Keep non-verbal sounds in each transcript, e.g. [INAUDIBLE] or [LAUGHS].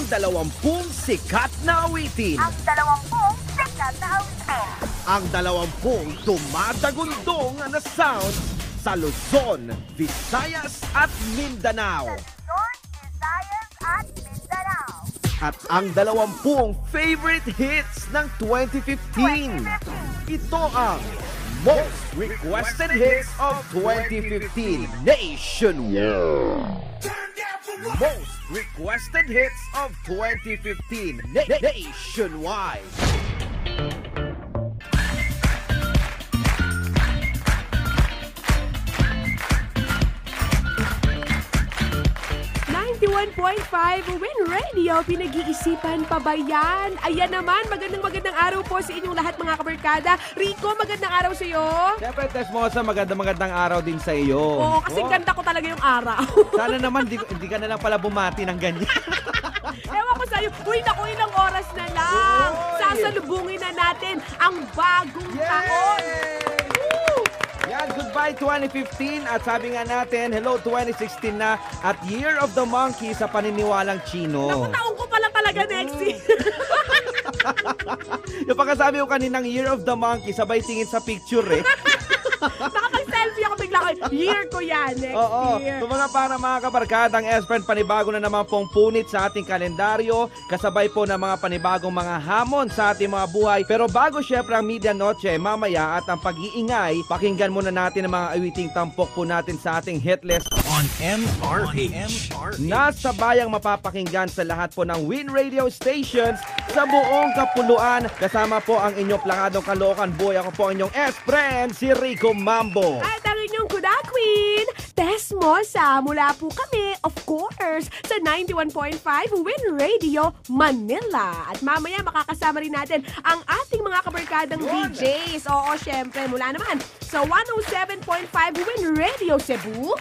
ang dalawampung sikat na awitin. Ang dalawampung sikat na awitin. Ang dalawampung tumatagundong na sound sa Luzon, Visayas at Mindanao. Luzon, Visayas at Mindanao. At ang dalawampung favorite hits ng 2015. Ito ang Most Requested Hits of 2015 Nationwide. Most Requested Hits of 2015 Na- Nationwide. 91.5 Win Radio, pinag-iisipan pa ba yan? Ayan naman, magandang magandang araw po sa inyong lahat mga kabarkada. Rico, magandang araw sa iyo. Siyempre, Tesmosa, magandang magandang araw din sa iyo. Oo, kasi Oh, ganda ko talaga yung araw. Sana naman, di, hindi ka na lang pala bumati ng ganyan. [LAUGHS] Ewan ko sa'yo, uy, naku, ilang oras na lang. Sasalubungin na natin ang bagong taon. Yan, goodbye 2015 at sabi nga natin, hello 2016 na at Year of the Monkey sa paniniwalang Naku, Chino. taong ko pala talaga next year. [LAUGHS] Yung pagkasabi ko kaninang Year of the Monkey, sabay tingin sa picture eh. [LAUGHS] ko, [LAUGHS] year ko yan, next Oo. year. So mga para mga kabarkadang Espren, panibago na naman pong punit sa ating kalendaryo, kasabay po ng mga panibagong mga hamon sa ating mga buhay. Pero bago syempre ang Media Noche, mamaya at ang pag-iingay, pakinggan muna natin ang mga awiting tampok po natin sa ating hit list on MRH. Nasa bayang mapapakinggan sa lahat po ng Win Radio stations sa buong kapuluan. Kasama po ang inyong plangadong kalokan boy. Ako po ang inyong S-friend, si Rico Mambo. At ang inyong kuda queen, Tess Mosa. Mula po kami, of course, sa 91.5 Win Radio, Manila. At mamaya makakasama rin natin ang ating mga kabarkadang DJs. Oo, syempre, mula naman sa 107.5 Win Radio Cebu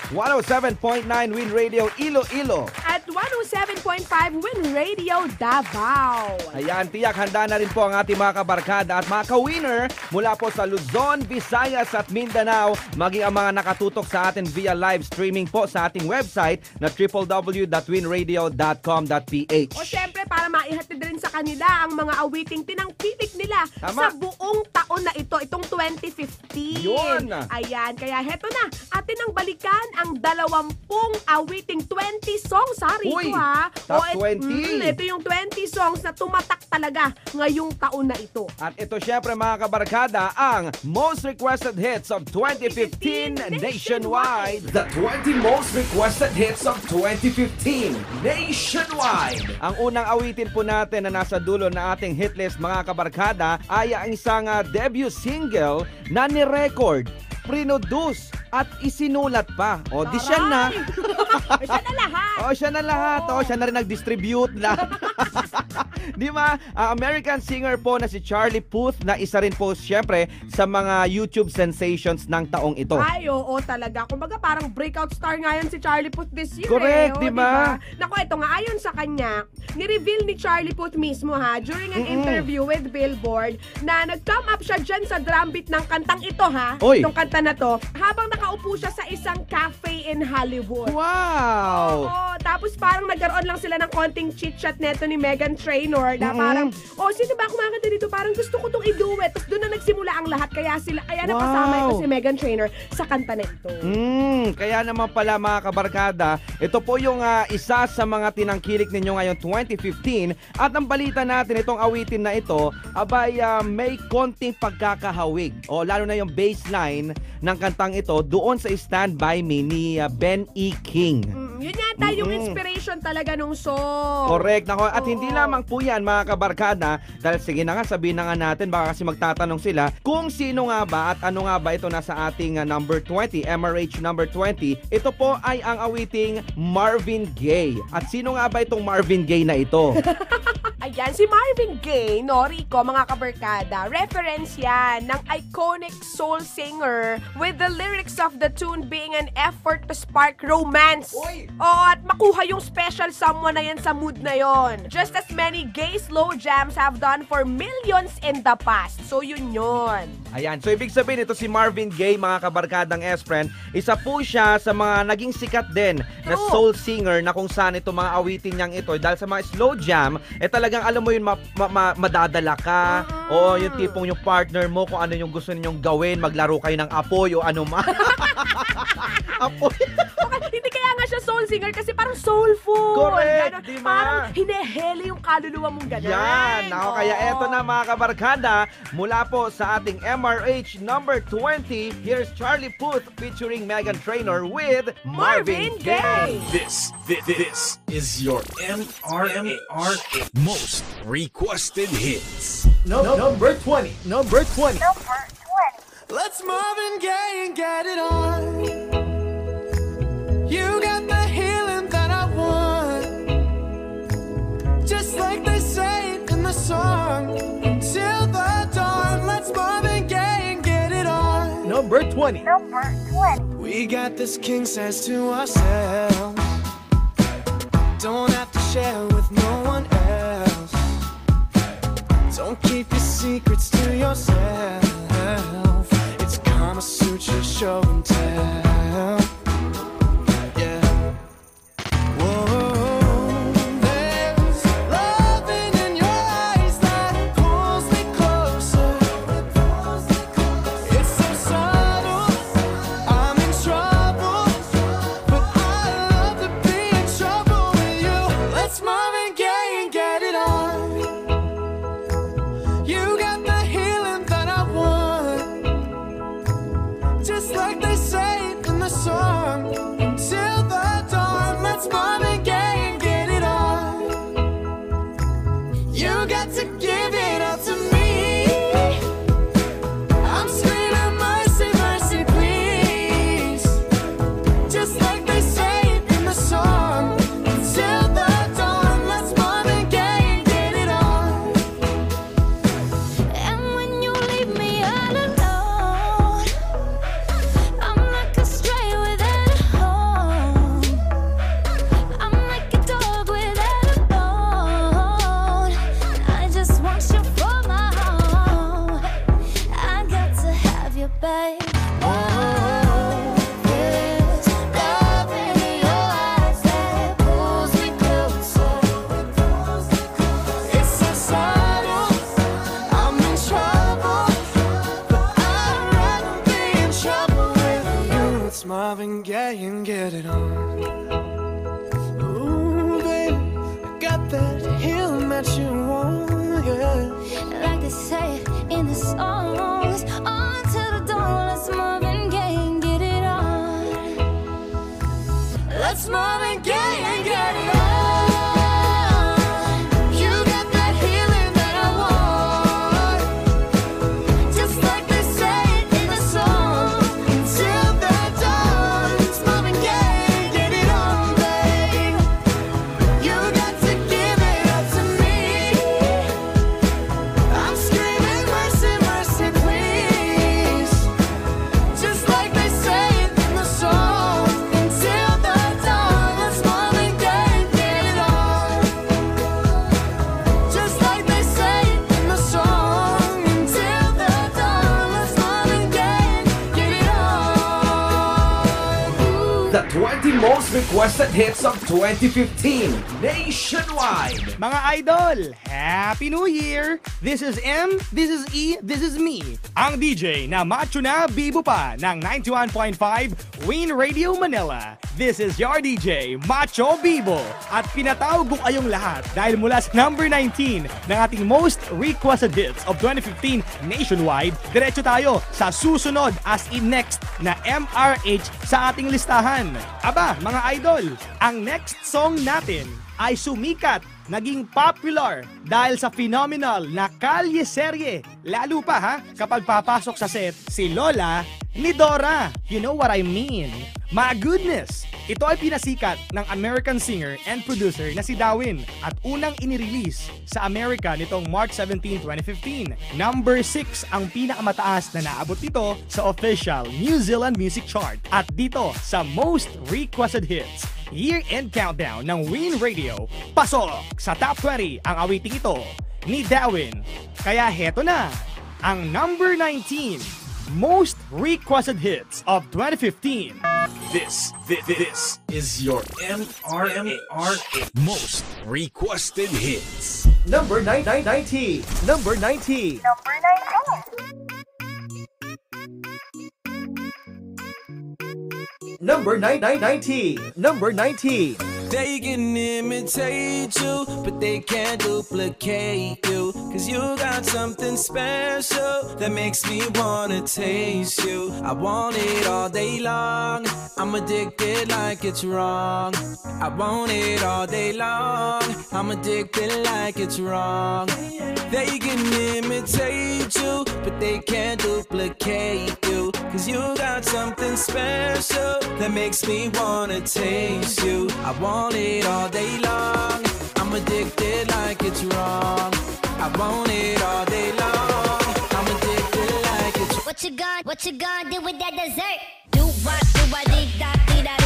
107.9 Win Radio Iloilo. at 107.5 Win Radio Davao. Ayan, tiyak handa na rin po ang ating mga kabarkada at mga ka-winner mula po sa Luzon, Visayas at Mindanao maging ang mga nakatutok sa atin via live streaming po sa ating website na www.winradio.com.ph O syempre, para maihatid rin sa kanila ang mga awiting tinangkilik nila Tama. sa buong taon na ito, itong 2015. Yun. Ayan, kaya heto na, atin ang balikan ang dalawampung awiting 20 songs, ha, Rico, Uy, ha? top et- 20. mm, ito yung 20 songs na tumatak talaga ngayong taon na ito. At ito syempre mga kabarkada ang most requested hits of 2015 nationwide. The 20 most requested hits of 2015 Nationwide. Ang unang awitin po natin na nasa dulo na ating hit list mga kabarkada ay ang isang ah, debut single na ni-record, produce at isinulat pa. O di siya na. Taray! [LAUGHS] siya na lahat. O siya na lahat. O siya na rin nag-distribute lahat. [LAUGHS] [LAUGHS] Di ba? Ang American singer po na si Charlie Puth na isa rin po siyempre sa mga YouTube sensations ng taong ito. Ay, oo talaga. Kumbaga parang breakout star nga yan si Charlie Puth this year. Correct, eh. di ba? Naku, ito nga, ayon sa kanya, ni-reveal ni Charlie Puth mismo ha, during an Mm-mm. interview with Billboard, na nag-come up siya dyan sa drum beat ng kantang ito ha, Oy. itong kanta na to, habang nakaupo siya sa isang cafe in Hollywood. Wow! Oo, tapos parang nagkaroon lang sila ng konting chit-chat neto ni Megan Trainor na Mm-mm. parang, oh, sino ba kumakanta dito? Parang gusto ko tong i-duet. Tapos doon na nagsimula ang lahat. Kaya sila, kaya napasama Wow. ito si Megan Trainor sa kanta na ito. Hmm, kaya naman pala mga kabarkada, ito po yung ah, isa sa mga tinangkilik ninyo ngayon 2015 at ang balita natin itong awitin na ito, abay ah, may konting pagkakahawig o lalo na yung baseline ng kantang ito doon sa Stand By Me ni ah, Ben E. King. Mm, yun yata yung Mm-mm. inspiration talaga nung song. Correct. Nako, at Oo. hindi lamang po yan mga kabarkada dahil sige na nga sabihin na nga natin baka kasi magtatanong sila kung sino nga ba at ano nga ba ito nasa ating uh, number 20, MRH number 20. Ito po ay ang awiting Marvin Gaye. At sino nga ba itong Marvin Gaye na ito? [LAUGHS] Ayan, si Marvin Gaye, no, Rico, mga kabarkada, reference yan ng iconic soul singer with the lyrics of the tune being an effort to spark romance. Oo, at makuha yung special someone na yan sa mood na yon. Just as many gay slow jams have done for millions in the past. So yun yun. Ayan, so ibig sabihin ito si Marvin Gaye, mga kabarkadang S-Friend, isa po siya sa mga naging sikat din na True. soul singer na kung saan ito mga awitin niyang ito dahil sa mga slow jam, eh talagang alam mo yun, ma- ma- ma- madadala ka, Mm. o yung tipong yung partner mo, kung ano yung gusto ninyong gawin, maglaro kayo ng apoy o ano man. [LAUGHS] apoy. [LAUGHS] Okay, hindi kaya nga siya soul singer kasi parang soulful. Correct, Ganon. di ba? Parang hinehele yung kaluluwa mong gano'n. Yan, ako kaya Oo. eto na mga kabarkada, mula po sa ating MRH number 20, here's Charlie Puth featuring Megan Trainor with Marvin Gaye. This, this, this is your MRMR most requested hits. No, number 20. Number 20. Number 20. Let's Marvin Gaye and get it on. You got the healing that I want. Just like they say in the song. Until the dawn, let's Marvin Gaye and get it on. Number 20. Number 20. We got this king size to ourselves. Don't have to share with no one else. Don't keep your secrets to yourself. It's Kama Sutra show and tell. 2015 nationwide. Mga idol, Happy New Year! This is M, this is E, this is me. Ang DJ na macho na bibo pa ng 91.5 Win Radio Manila. This is your DJ, Macho Bibo. At pinatawag ko kayong lahat dahil mula sa number 19 ng ating most requested hits of 2015 nationwide, diretso tayo sa susunod as in next na MRH sa ating listahan. Aba, mga idol, ang next song natin ay sumikat, naging popular dahil sa phenomenal na kalye serye. Lalo pa ha, kapag papasok sa set si Lola ni Dora. You know what I mean? My goodness! Ito ay pinasikat ng American singer and producer na si Darwin at unang inirelease sa Amerika nitong March 17, 2015. Number 6 ang pinakamataas na naabot nito sa official New Zealand Music Chart at dito sa Most Requested Hits. Year-end countdown ng Win Radio. Pasok sa Top 20 ang awiting ito ni Darwin. Kaya heto na, ang number 19 most requested hits of 2015. This, this, this is your MRMR most requested hits. Number 990. Number 90. Number 19. Number 990. Number 19. They can imitate you, but they can't duplicate you. Cause you got something special that makes me wanna taste you. I want it all day long. I'm addicted like it's wrong. I want it all day long. I'm addicted like it's wrong. They can imitate you, but they can't duplicate you. Cause you got something special that makes me wanna taste you. I want it all day long. I'm addicted like it's wrong. I want it all day long. I'm addicted like it's What you gonna, what you gonna do with that dessert? Do what, do what, dee da,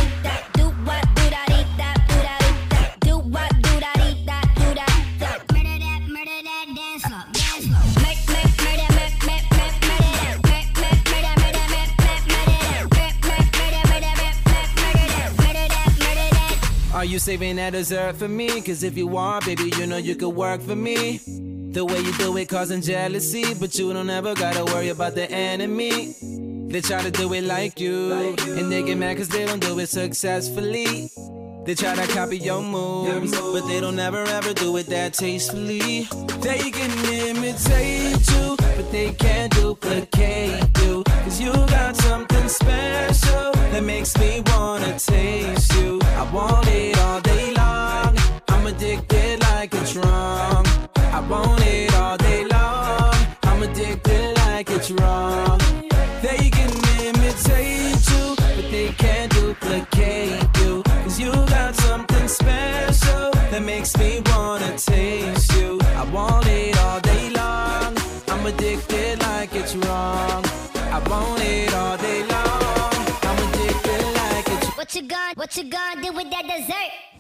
Are you saving that dessert for me? Cause if you are, baby, you know you could work for me. The way you do it causing jealousy, but you don't ever gotta worry about the enemy. They try to do it like you, and they get mad cause they don't do it successfully. They try to copy your moves, but they don't ever ever do it that tastefully. They can imitate you, but they can't duplicate you. Cause you got something special that makes me wanna taste you. I want it all day long. I'm addicted like it's wrong. I want it all day long. I'm addicted like it's wrong. What you gonna, do with that dessert?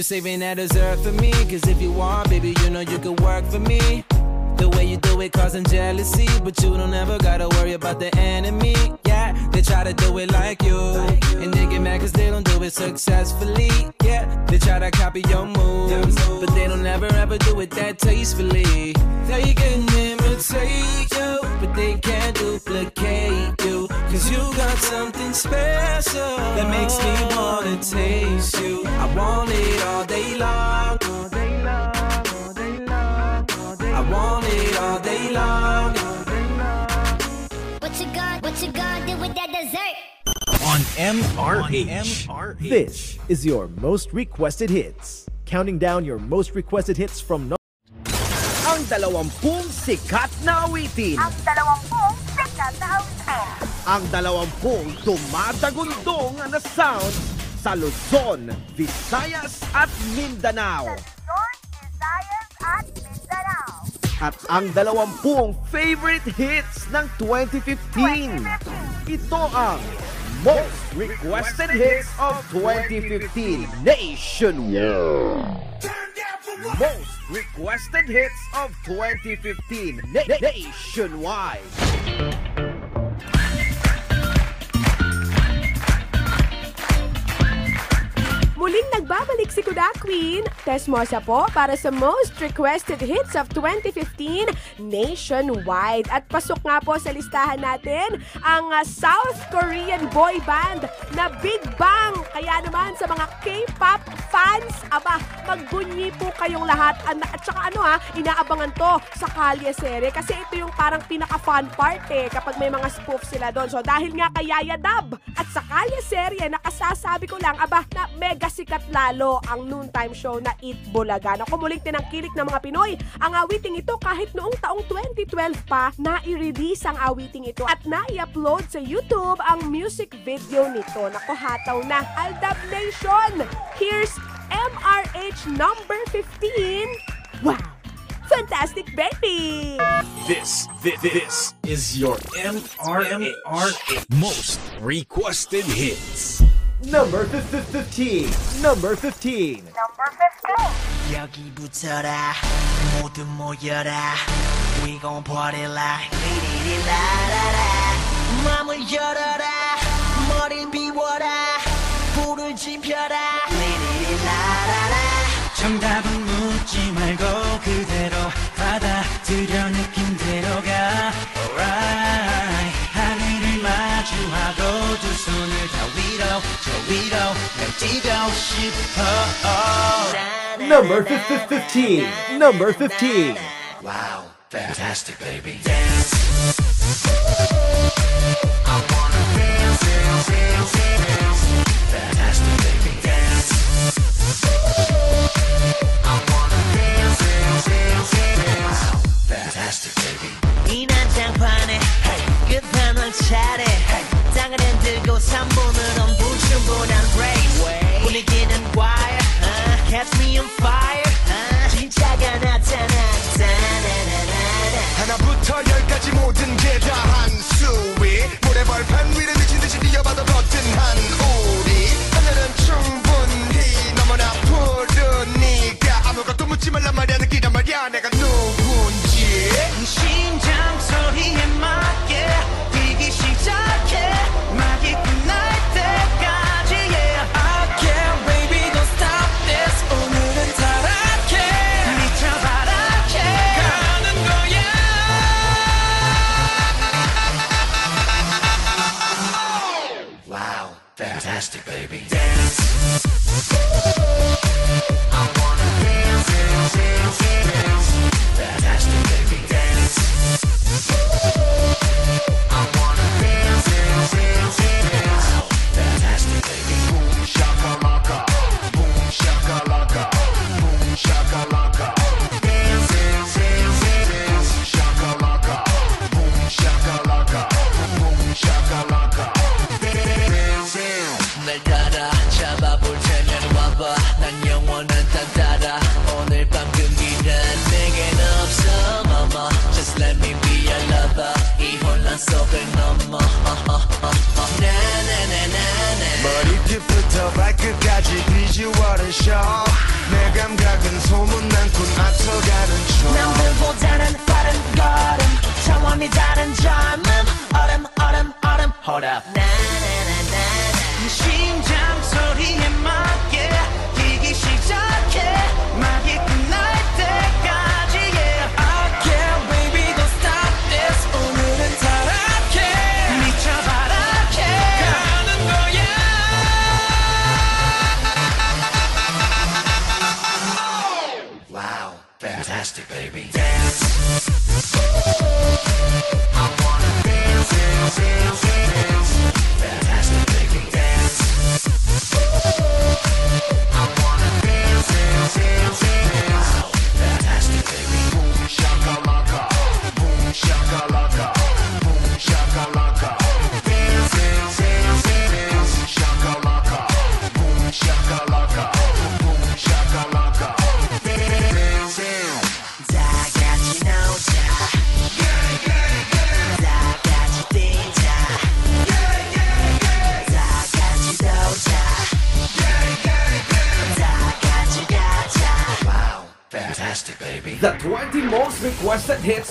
You saving that dessert for me? Cause if you are, baby, you know you could work for me. The way you do it causing jealousy, but you don't ever gotta worry about the enemy. They try to do it like you, and they get mad cause they don't do it successfully. Yeah, they try to copy your moves, but they don't ever ever do it that tastefully. They can imitate you, but they can't duplicate you. Cause you got something special that makes me wanna taste you. I want it all day long. I want it all day long. What you gonna, what you gonna do with that dessert? On MRH. This is your most requested hits. Counting down your most requested hits from no- Ang dalawampung sikat na awitin. Ang dalawampung sikat na awitin. Ang dalawampung tumatagundong na sound sa Luzon, Visayas at Mindanao. Luzon, Visayas at Mindanao. At ang dalawampung favorite hits ng 2015. Ito ang most requested hits of 2015 nationwide. Most requested hits of 2015 na- nationwide. Muling nagbabalik si Kuda Queen, Tesmosa po para sa most requested hits of 2015 nationwide. At pasok nga po sa listahan natin ang ah, South Korean boy band na Big Bang. Kaya naman sa mga K-pop fans, aba, magbunyi po kayong lahat. At saka ano ha, inaabangan to sa Kalye Sere kasi ito yung parang pinaka-fun part eh kapag may mga spoof sila doon. So dahil nga kay Yaya Dab at sa Kalye Serye, nakasasabi ko lang, aba, na mega sikat lalo ang noontime show na Eat Bulaga. Na kumuling tinangkilik ng mga Pinoy ang awiting ito kahit noong taong 2012 pa na i-release ang awiting ito at na-i-upload sa YouTube ang music video nito. Nako, hataw na. Aldab Nation! Here's MRH number 15. Wow! Fantastic baby! This, this, this is your MRMA most requested hits. Number 15. Number 15. Number 15. 여기 붙어라. 모두 모여라. We gon' party like 리리리라라라 맘을 열어라. 머리 비워라. 불을 지펴라. 리리리라라라. 정답은 묻지 말고 그대로 받아들여 느낌대로 가. Alright 마주하고 두 손을 다 위로 저 위로 날 뛰고 싶어 Number 15. Number 15. Wow, fantastic, baby. Fantastic, baby. Wow, fantastic, baby. 이 난장판에 끝 판왕 차례 땅을 흔들고 3분은 엄부충분한 race 분위기는 wire 아, catch me on fire 아, 진짜가 나타났다. 하나부터 열까지 모든 게 다 한 수위. 모래벌판 위를 미친 듯이 뛰어봐도 버튼한 우리. 하늘은 충분히 너무나 푸르니까 아무것도 묻지 말란 말이야. 느끼란 말이야. 내가 fantastic baby. Fantastic you for dope, I could got you, you out of show?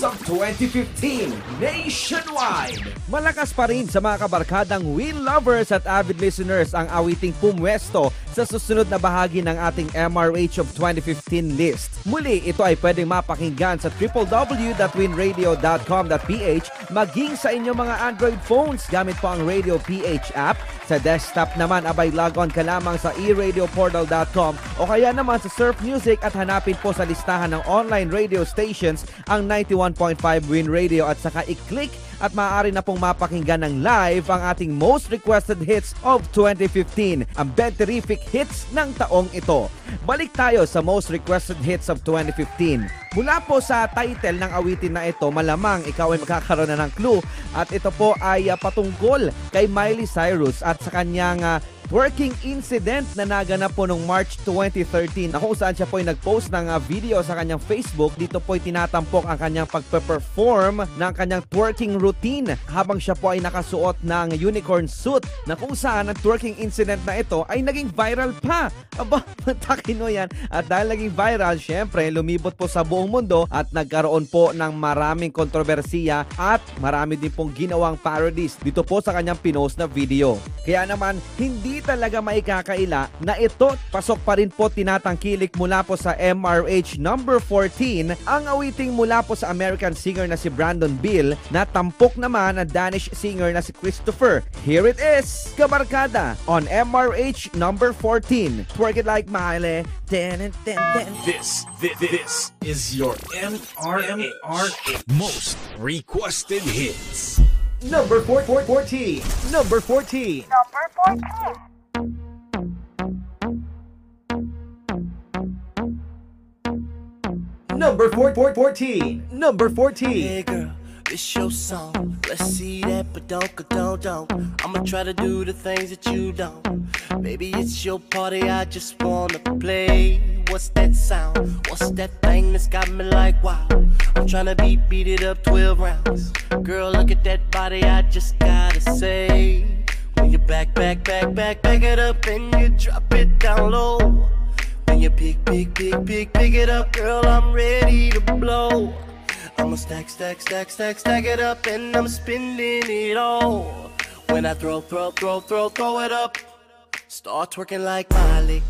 Of 2015 nationwide. Malakas pa rin sa mga kabarkadang Win lovers at avid listeners ang awiting pumwesto sa susunod na bahagi ng ating MRH of 2015 list. Muli, ito ay pwedeng mapakinggan sa www.winradio.com.ph maging sa inyong mga Android phones gamit po ang Radio PH app. Sa desktop naman, abay log on ka lamang sa eradioportal.com o kaya naman sa Surf Music at hanapin po sa listahan ng online radio stations ang 91.5 Win Radio at saka i-click at maaari na pong mapakinggan ng live ang ating most requested hits of 2015, ang Bedterific hits ng taong ito. Balik tayo sa most requested hits of 2015. Mula po sa title ng awitin na ito, malamang ikaw ay magkakaroon na ng clue at ito po ay ah, patungkol kay Miley Cyrus at sa kanyang ah, twerking incident na naganap po noong March 2013 na kung saan siya po ay nag-post ng ah, video sa kanyang Facebook. Dito po ay tinatampok ang kanyang pagpe-perform ng kanyang twerking routine habang siya po ay nakasuot ng unicorn suit na kung saan ang twerking incident na ito ay naging viral pa. Aba, [LAUGHS] takino yan. At dahil naging viral, syempre lumibot po sa buong mundo at nagkaroon po ng maraming kontrobersiya at marami din pong ginawang parodies dito po sa kanyang pinost na video. Kaya naman, hindi talaga maikakaila na ito pasok pa rin po tinatangkilik mula po sa MRH number 14 ang awiting mula po sa American singer na si Brandon Bill na tampok naman ang Danish singer na si Christopher. Here it is, Kabarkada on MRH number 14. Twerk it like Miley. Ten, ten, ten. This, this, this is your MRMR most requested hits. Number 4, 14. Number 14. Number 14. Number 4, 4 14. Number 14. Hey girl, it's your song. Let's see that, but don't go, don't, don't. I'ma try to do the things that you don't. Baby, it's your party, I just wanna play. What's that sound? What's that thing that's got me like wow? I'm tryna beat, beat it up 12 rounds. Girl, look at that body, I just gotta say. When you back, back, back, back, back it up and you drop it down low. When you pick, pick, pick, pick, pick it up, girl, I'm ready to blow. I'ma stack, stack, stack, stack, stack it up, and I'm spending it all. When I throw, throw, throw, throw, throw it up, start twerking like Miley.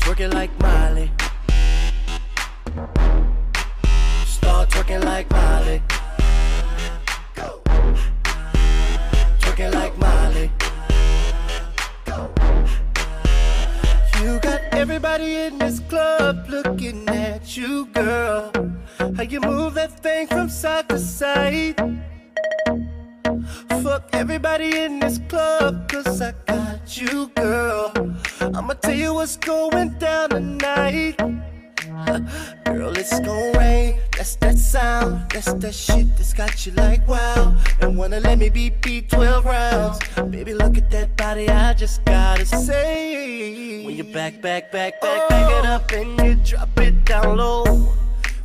Twerking like Miley. Start twerking like Miley. Twerking like Miley. Go You got everybody in this club looking at you, girl. How you move that thing from side to side. Fuck everybody in this club, cause I got you, girl. I'ma tell you what's going down tonight. Girl, it's gon' rain. That's that sound. That's that shit that's got you like wow. And wanna let me beat beat 12 rounds. Baby, look at that body. I just gotta say. When you back, back, back, back, back oh. it up and you drop it down low.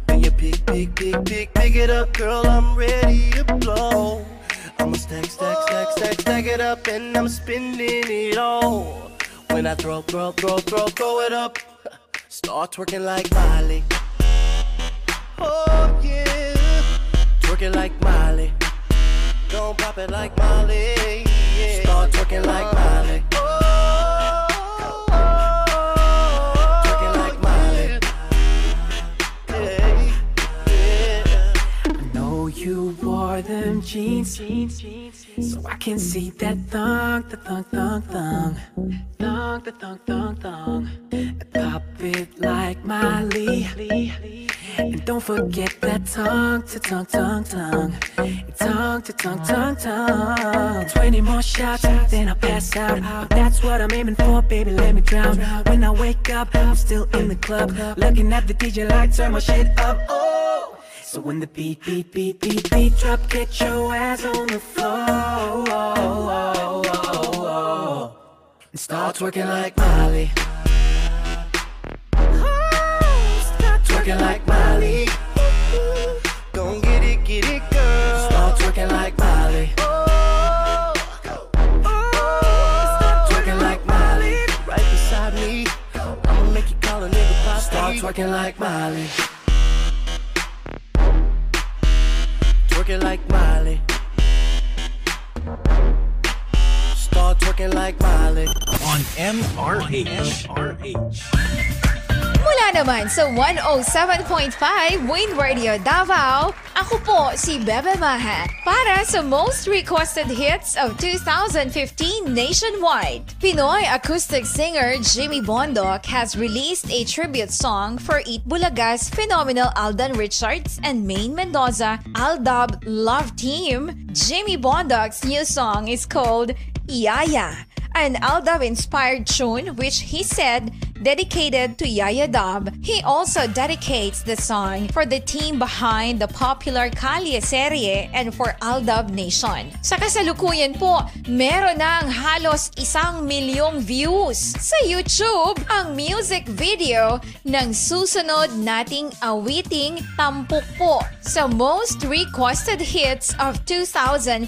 When you pick, pick, pick, pick, pick it up, girl, I'm ready to blow. I'ma stack, stack, stack, stack, stack it up and I'm spending it all. When I throw, throw, throw, throw, throw it up. Start twerking like Miley. Oh yeah, twerking like Miley. Don't pop it like Miley. Yeah. Start twerking like Miley. Them jeans, so I can see that thong, the thong, thong, thong, thong, the thong, thong, thong. Pop it like Miley, and don't forget that tongue to tongue, tongue, tongue, tongue to tongue, tongue, tongue. Twenty more shots, then I'll pass out. That's what I'm aiming for, baby. Let me drown. When I wake up, I'm still in the club, looking at the DJ like turn my shit up. Oh. So when the beat, beat, beat, beat, beat drop, get your ass on the floor. And start twerking like Molly. Twerking like Miley. Gon' get it, get it, girl. Start twerking like Miley. Twerking like Miley. Right beside me. I'ma make you call a nigga twerking like Miley. Twerking like Miley. Start twerking like Miley. On MRH. MRH. Mula naman sa 107.5 Win Radio Davao, ako po si Bebe Maha para sa most requested hits of 2015 nationwide. Pinoy acoustic singer Jimmy Bondoc has released a tribute song for Eat Bulaga's phenomenal Aldan Richards and Maine Mendoza Aldab Love Team. Jimmy Bondoc's new song is called Yaya, an Aldab-inspired tune which he said dedicated to Yaya Dab. He also dedicates the song for the team behind the popular Kalye serye and for Aldab Nation. Sa kasalukuyan po, meron ng halos isang milyong views sa YouTube ang music video ng susunod nating awiting Tampok po sa most requested hits of 2015.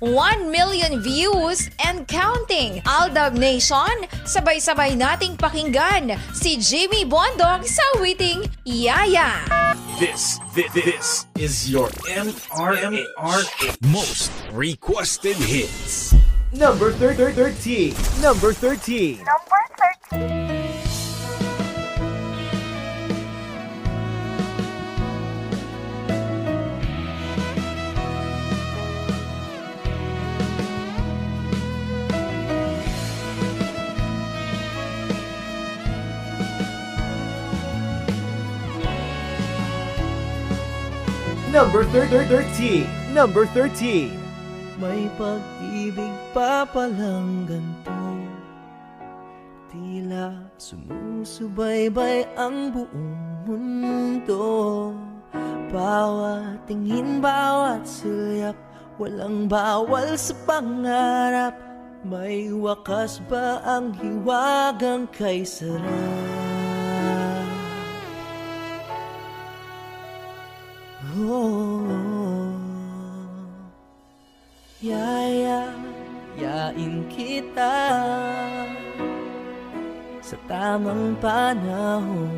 1 million views and counting. Aldab Nation, sabay-sabay nating pakinggan si Jimmy Bondog sa awiting Yaya. This, this, this is your MRMRH most requested hits. Number thir- thir- 13. Number 13. Number 13. Number thir- thir- 13. Number 13. May pag-ibig pa palang ganito Tila sumusubaybay ang buong mundo Bawat tingin, bawat sulyap Walang bawal sa pangarap May wakas ba ang hiwagang kay sarap? Yaya, yain kita Sa tamang panahon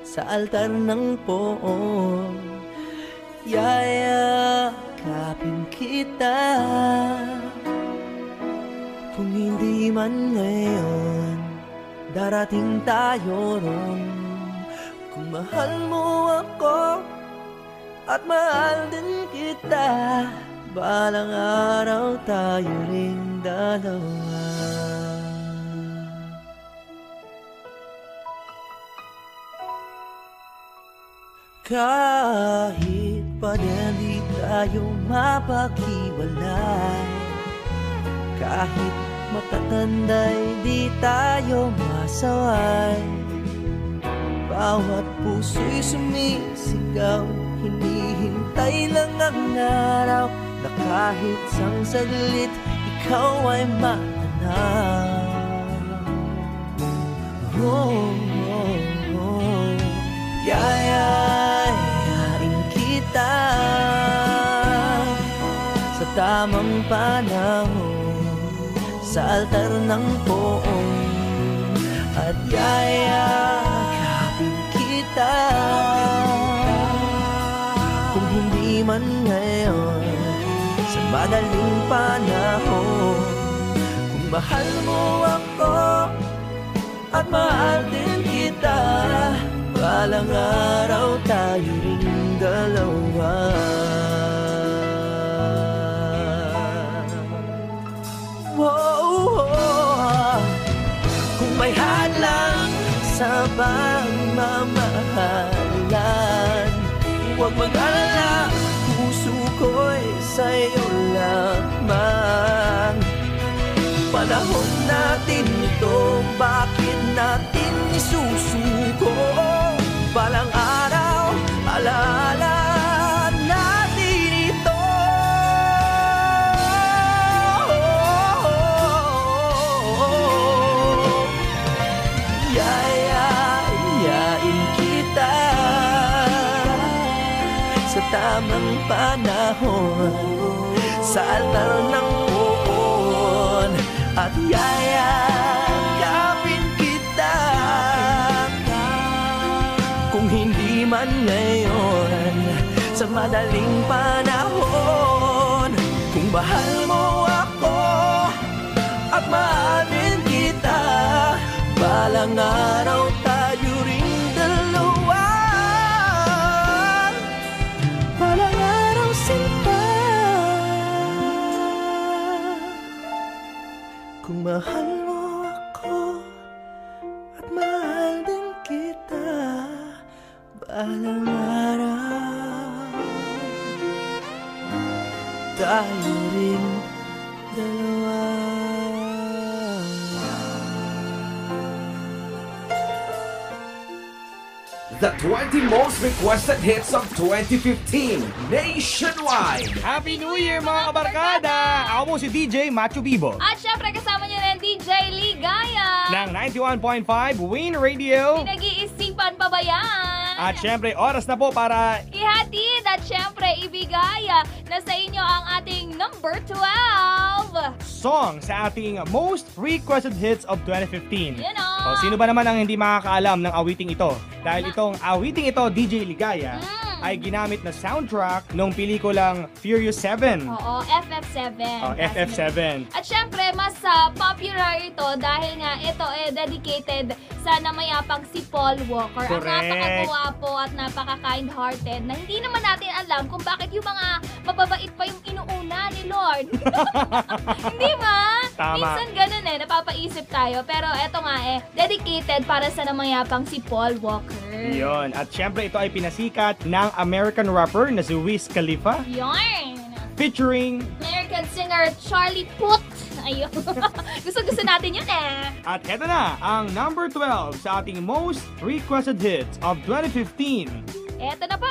Sa altar ng poon. Yaya, kapin kita. Kung hindi man ngayon Darating tayo ron. Kung mahal mo ako at mahal din kita. Balang araw tayo ring dalawa. Kahit pa din di tayo mapaghiwalay Kahit matatanday di tayo masaway Bawat puso'y sumisigaw Hinihintay lang ang araw Na kahit sang saglit Ikaw ay matanaw Oh, oh, oh Yayayain kita Sa tamang panahon Sa altar ng poong At yayakapin kita hindi man ngayon. Sa madaling panahon Kung mahal mo ako At mahal din kita Balang araw tayo ring dalawa. Whoa, Kung may hadlang sa pagmamahalan Huwag mag-alala, puso ko'y sa'yo lamang Panahon natin ito, bakit natin isusuko? Balang araw, alaala tamang panahon? Sa altar ng poon At yayagapin kita. Kung hindi man ngayon Sa madaling panahon Kung bahal mo ako At mahalin kita Balang araw mahal mo ako at mahal din kita Balang araw tayo rin dalawa The 20 most requested hits of 2015 nationwide. Happy New Year mga kabarkada! Ako po si DJ Macho Bibo At DJ Ligaya. ng 91.5 Win Radio. Pinag-iisipan pa ba yan? At syempre, oras na po para Ihatid at syempre ibigay na sa inyo ang ating number 12. song sa ating most requested hits of 2015. Yan o. O sino ba naman ang hindi makakaalam ng awiting ito? Dahil itong awiting ito, DJ Ligaya, Mm. Ay ginamit na soundtrack ng pelikulang Furious 7. Oo, FF7. Oh, FF7. At syempre, mas ah, popular ito dahil nga ito eh dedicated sa namayapang si Paul Walker. Ang Correct. napakagwapo at napaka-kind-hearted na hindi naman natin alam kung bakit yung mga mababait pa yung inuuna ni Lord. [LAUGHS] hindi ba? Tama. Minsan ganun eh, napapaisip tayo. Pero eto nga eh, dedicated para sa namayapang si Paul Walker. Yun. At syempre, ito ay pinasikat ng American rapper na si Wiz Khalifa Yarn! featuring American singer Charlie Puth. Ayun. [LAUGHS] Gusto-gusto natin yun eh. At eto na, ang number 12 sa ating most requested hits of 2015. Eto na po.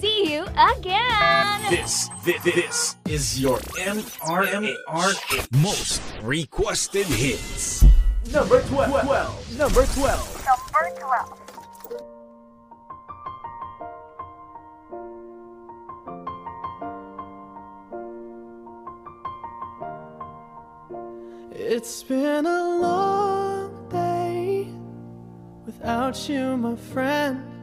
See you again. This, this, this is your MRMR most requested hits. Number 12. Number 12. Number 12. It's been a long day without you, my friend.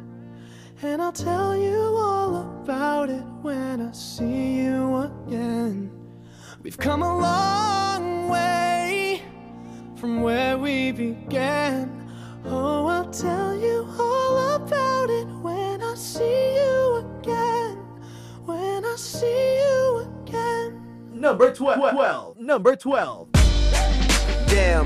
And I'll tell you all about it when I see you again. We've come a long way from where we began. Oh, I'll tell you all about it when I see you again. When I see you again. Number 12. Number 12. Damn,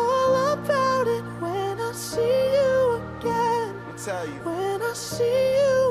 see you again. I'll tell you. When I see you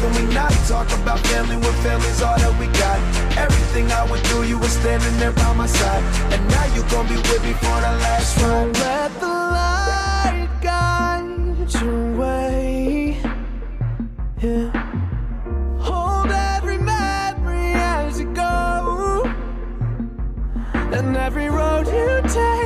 Can we not talk about family when family's all that we got? Everything I went through, you were standing there by my side. And now you gon' be with me for the last ride. Let the light guide your way. Yeah. Hold every memory as you go. And every road you take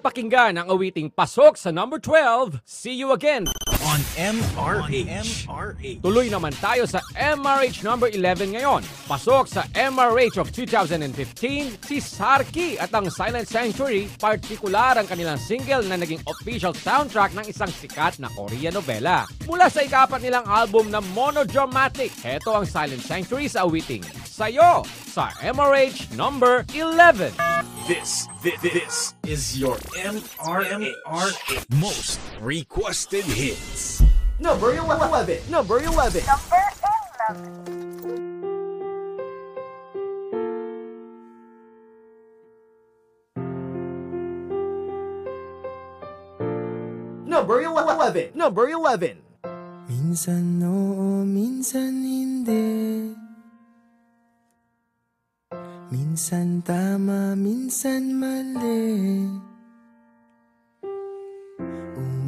napakinggan ang awiting pasok sa number 12, See You Again. On MRH. MRH. Tuloy naman tayo sa MRH number 11 ngayon. Pasok sa MRH of 2015, si Sarki at ang Silent Sanctuary, partikular ang kanilang single na naging official soundtrack ng isang sikat na Korean novela. Mula sa ikapat nilang album na Monodramatic, heto ang Silent Sanctuary sa awiting Sayo sa MRH number 11. This, this, this is your MRMH most requested hits. Number 11. Number 11. Number 11. Number 11. Minsan oo, minsan hindi Minsan tama, minsan mali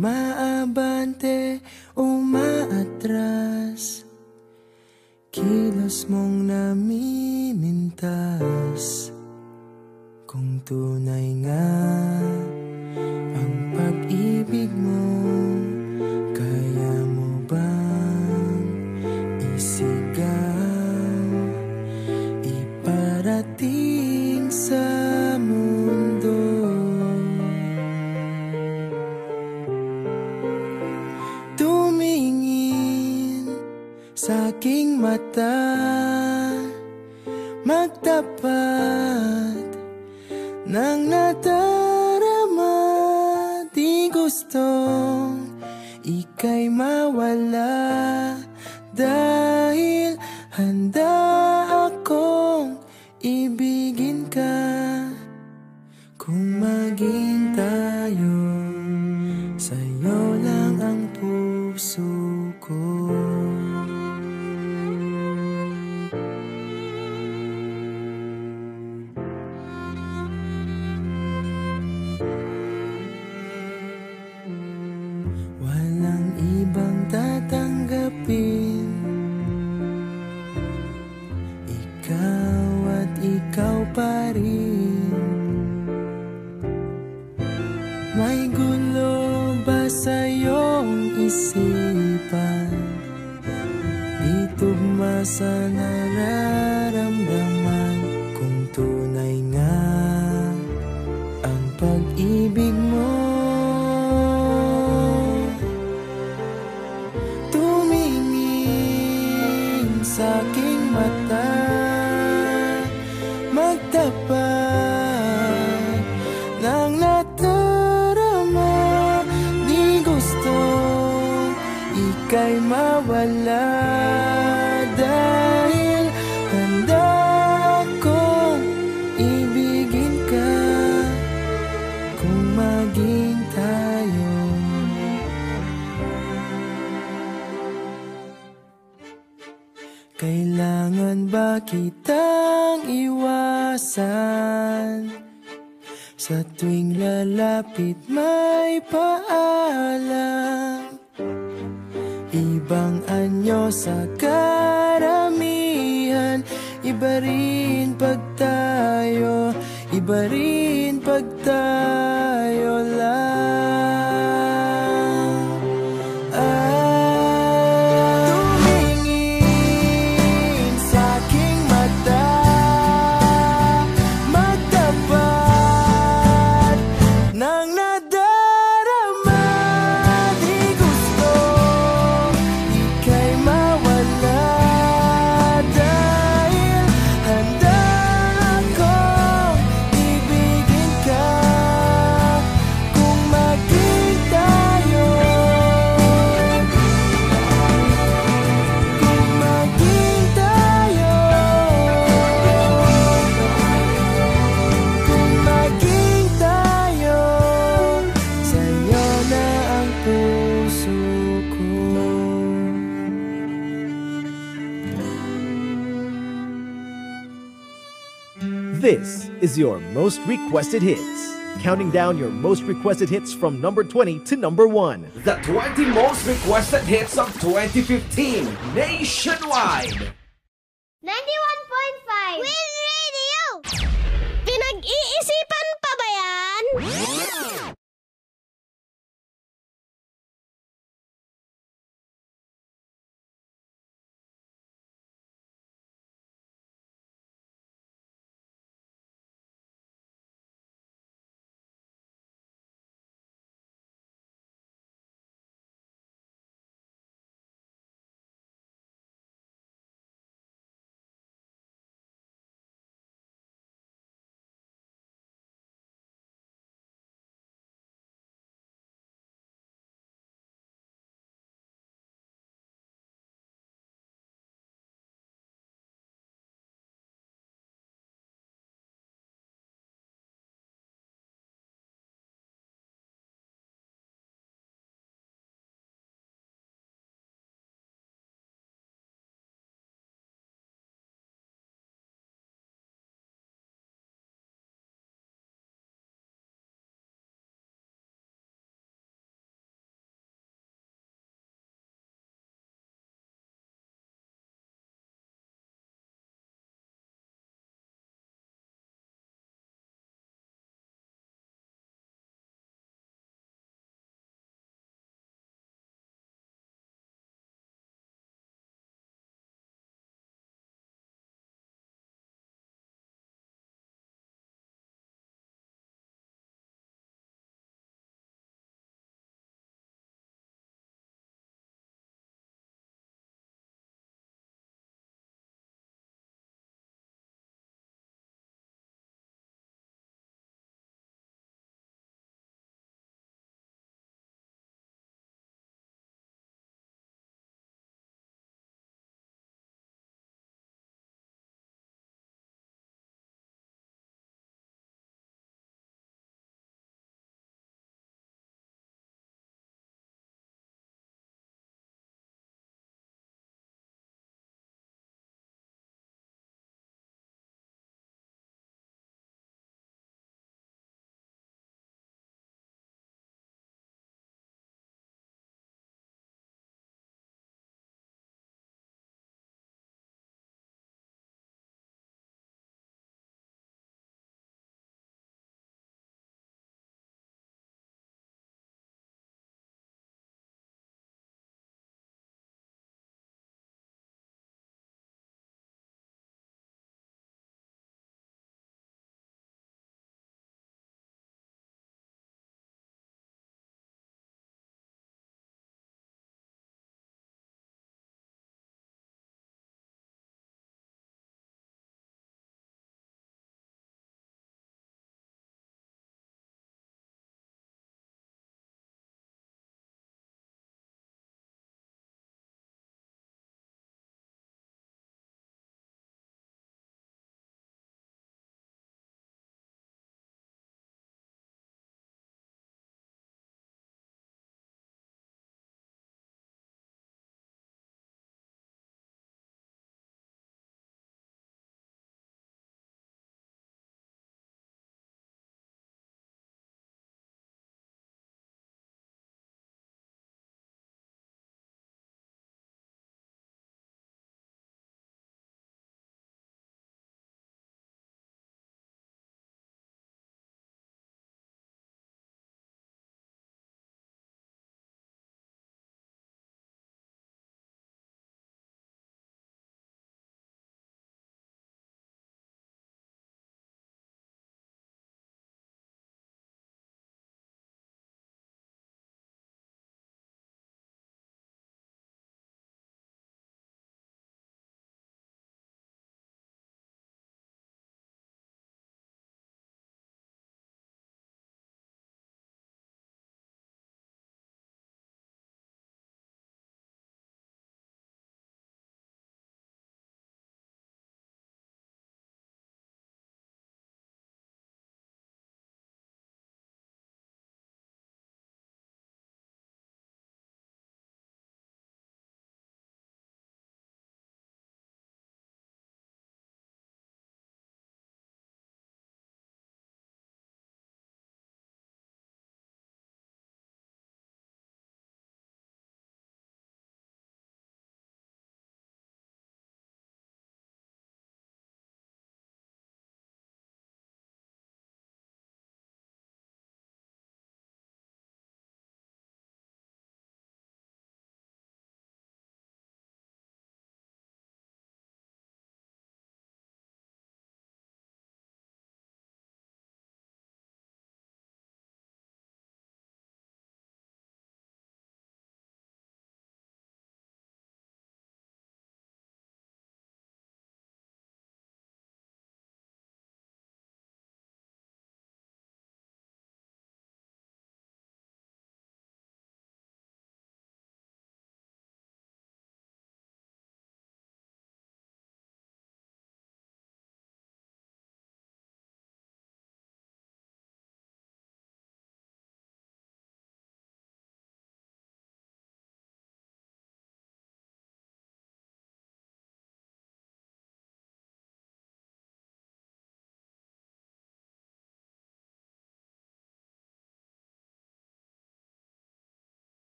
Umaabante, umaatras. Kilos mong namimintas. Kung tunay nga mata Magtapat ng nadarama Di gustong ika'y mawala. Dahil tuwing lalapit may paalam. Ibang anyo sa karamihan. Iba rin pag tayo Iba rin pag tayo is your most requested hits. Counting down your most requested hits from number 20 to number 1. The 20 most requested hits of 2015 nationwide.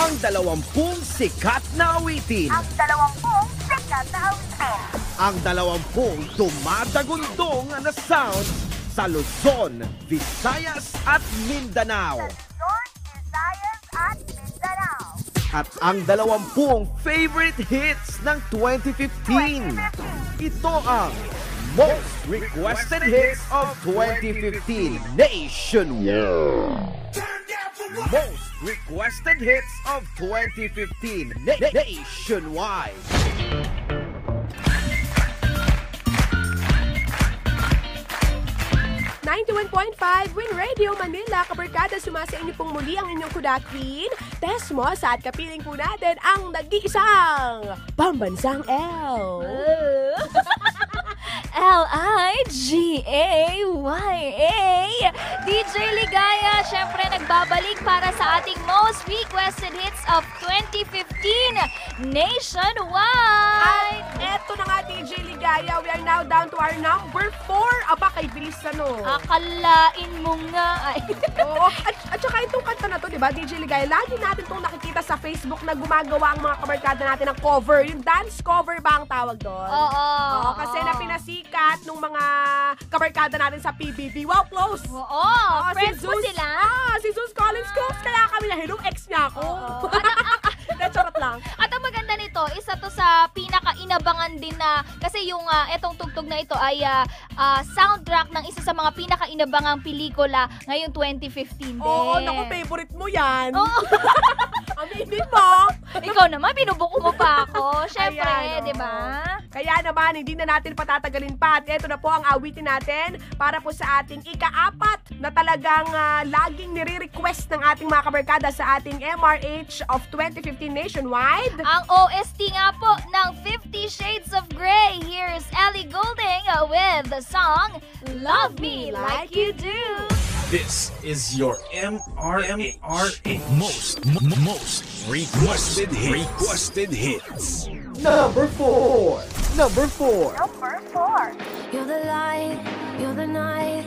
Ang dalawampung sikat na awitin. Ang dalawampung sikat na awitin. Ang dalawampung dumadagundong na sound sa Luzon, Visayas at Mindanao. Luzon, Visayas at Mindanao. At ang dalawampung favorite hits ng 2015. Ito ang most requested hits of 2015 nationwide. Most requested hits of 2015 na- nationwide. .5 Win Radio Manila, kabarkada sumasa inyo pong muli ang inyong kuda queen, Desmos at kapiling po natin ang nag-iisang pambansang L. [LAUGHS] L-I-G-A-Y-A DJ Ligaya, syempre nagbabalik para sa ating most requested hits of 2015 nationwide. Eto na nga DJ Ligaya, we are now down to our number 4. Aba, kay bilis ano. Akalain mo nga ay. [LAUGHS] Oo. At, at saka itong kanta na to, di ba, DJ Ligaya, lagi natin itong nakikita sa Facebook na gumagawa ang mga kabarkada natin ng cover. Yung dance cover ba ang tawag doon? Oo. Oo, kasi na pinasikat nung mga kabarkada natin sa PBB. Wow, close! Oo, friends mo sila? Ah, si Zeus Collins close. Kaya kami na, hello, ex niya ako. Na, [LAUGHS] charot lang. At ang maganda nito, isa to sa pinaka-inabangan din na, kasi yung ah, etong tugtog na ito ay ah, ah, soundtrack ng isa sa mga pinaka-inabangang pelikula ngayong 2015 din. Oo, naku, favorite mo yan. Oo. [LAUGHS] Aminin mo. Ikaw naman, binubuko mo pa ako. Syempre, [LAUGHS] Ayan, di ba? Kaya naman, hindi na natin patatagalin pa. At ito na po ang awitin natin para po sa ating ika-apat na talagang ah, laging nire-request ng ating mga kabarkada sa ating MRH of 2015 nationwide. Ang OST nga po ng Fifty Shades of Grey. Here's Ellie Goulding uh, with the song Love Me Like You Do. This is your MRMRA most m- m- most requested hits. requested hits. Number 4. Number 4. Number 4. You're the light, you're the night,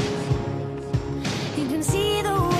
See the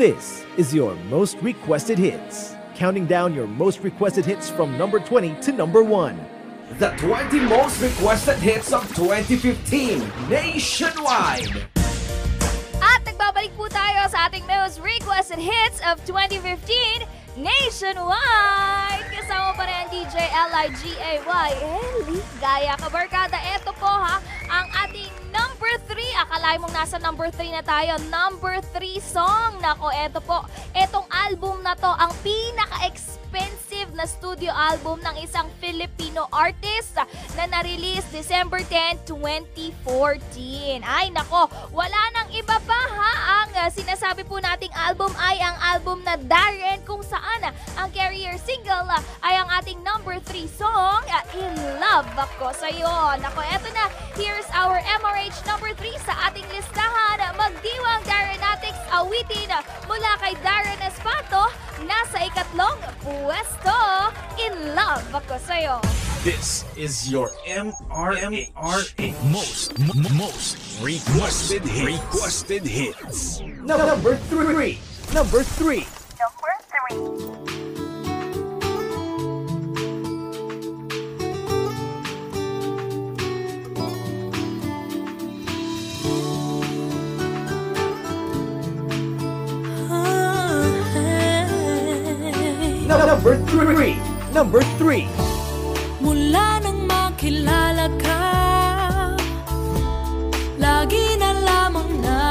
This is your most requested hits. Counting down your most requested hits from number 20 to number 1. The 20 most requested hits of 2015 nationwide. At nagbabalik po tayo sa ating most requested hits of 2015 nationwide. Kasama pa rin ang DJ L-I-G-A-Y. Eli Gaya Kabarkada. Ito po ha, ang ating number 3. Akala mong nasa number 3 na tayo. Number 3 song. Nako, eto po. Etong album na to, ang pinaka-expensive na studio album ng isang Filipino artist na na-release December 10, 2014. Ay nako, wala nang iba pa ha. Ang uh, sinasabi po nating album ay ang album na Darren kung saan uh, ang carrier single uh, ay ang ating number 3 song, In Love Ako Sa'yo. Nako, eto na. Here's our MRH number 3 sa ating listahan. Magdiwang Darrenatics awitin uh, mula kay Darren Espanto. Nasa ikatlong pwesto, In Love Ako Sa'yo. This is your MRMRA most most requested hits. requested hits. Number 3. Number 3. Number three. Number 3. Number 3. Mula nang makilala ka Lagi na lamang naiisip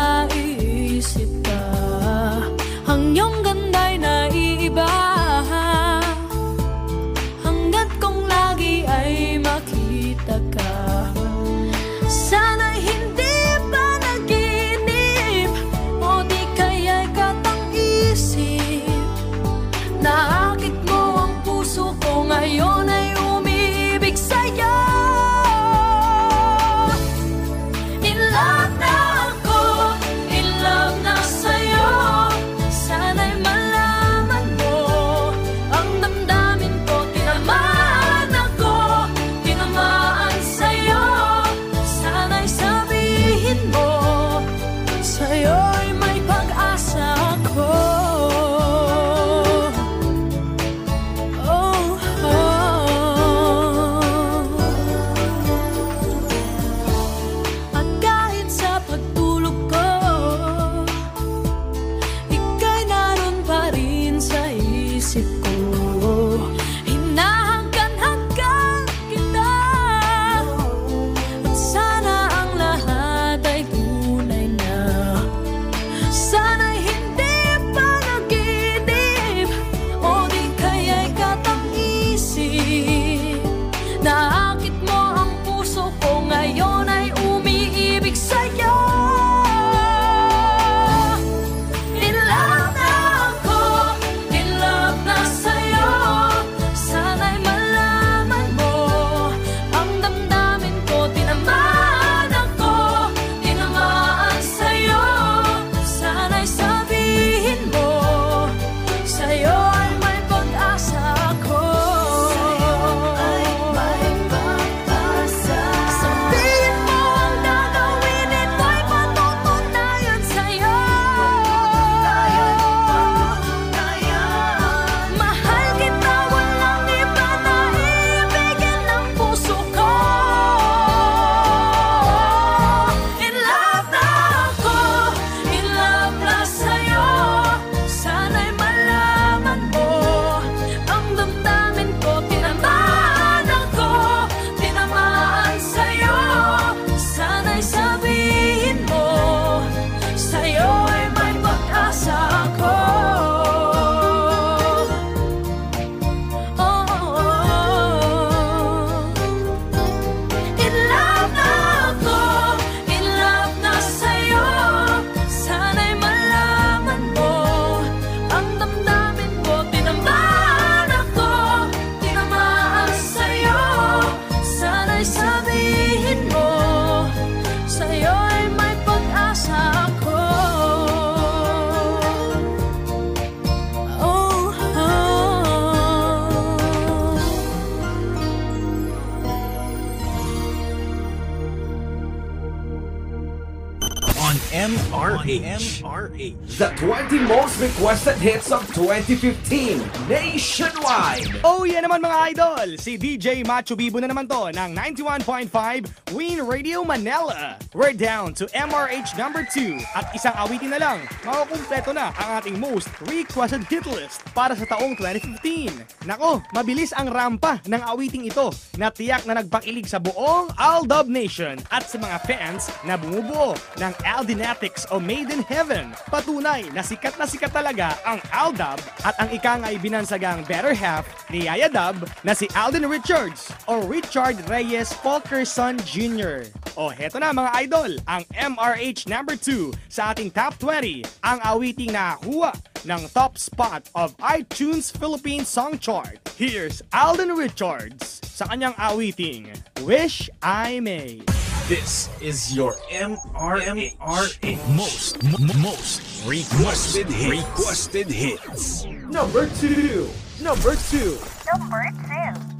2015 nationwide. Oh, yan naman mga idol! Si DJ Macho Bibo na naman to ng 91.5 Win Radio Manila. We're down to MRH number 2 at isang awitin na lang, makukumpleto na ang ating most requested hit list para sa taong 2015. Nako, mabilis ang rampa ng awiting ito na tiyak na nagpakilig sa buong Aldub Nation at sa mga fans na bumubuo ng Aldinatics o Made in Heaven. Patunay na sikat na sikat talaga ang Aldub at ang ikang ay binansagang better half ni Yaya Dub na si Alden Richards o Richard Reyes Fulkerson Jr. O heto na mga idol, ang MRH number 2 sa ating top 20, ang awiting na huwa ng top spot of iTunes Philippine Song Chart. Here's Alden Richards sa kanyang awiting, Wish I May. This is your MRMRA most m- most requested hits. requested hits. Number 2. Number 2. Number two.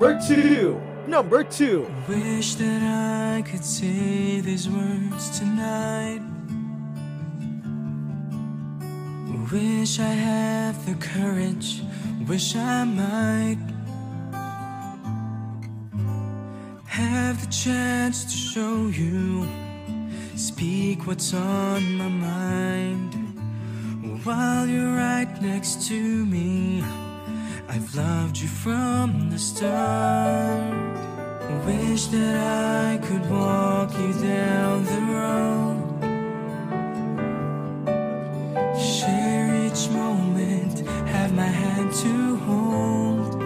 Number 2. Number 2. Wish that I could say these words tonight. Wish I had the courage, wish I might have the chance to show you, speak what's on my mind while you're right next to me. I've loved you from the start. Wish that I could walk you down the road. Share each moment, have my hand to hold.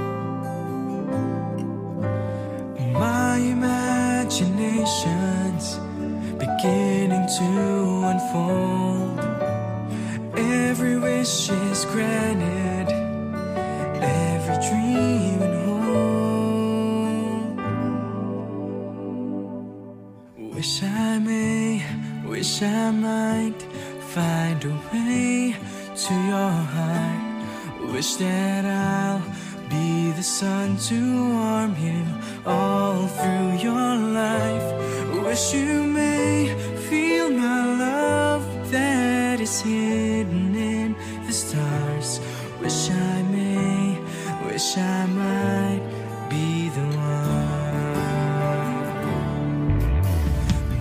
My imagination's beginning to unfold. Every wish is granted, every dream and hope. Wish I may, wish I might find a way to your heart. Wish that I'll be the sun to warm you all through your life. Wish you may feel my love that is hidden in the stars. Wish I may, wish I might be the one.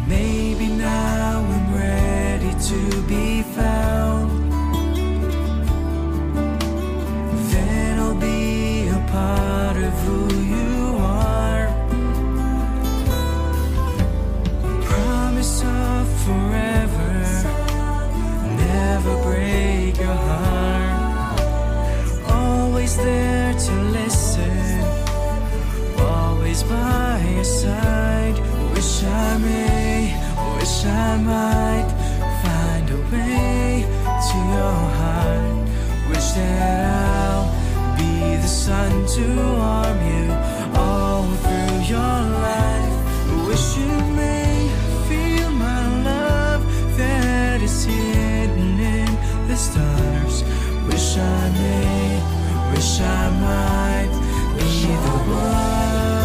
Maybe now I'm ready to be found. Then I'll be a part of who you are. Promise of forever, never break your heart. Always there to listen, always by your side. Wish I may, wish I might find a way to your heart. Wish that I'll be the sun to warm you all through your life. Wish you may feel my love that is hidden in the stars. Wish I may, wish I might be the one.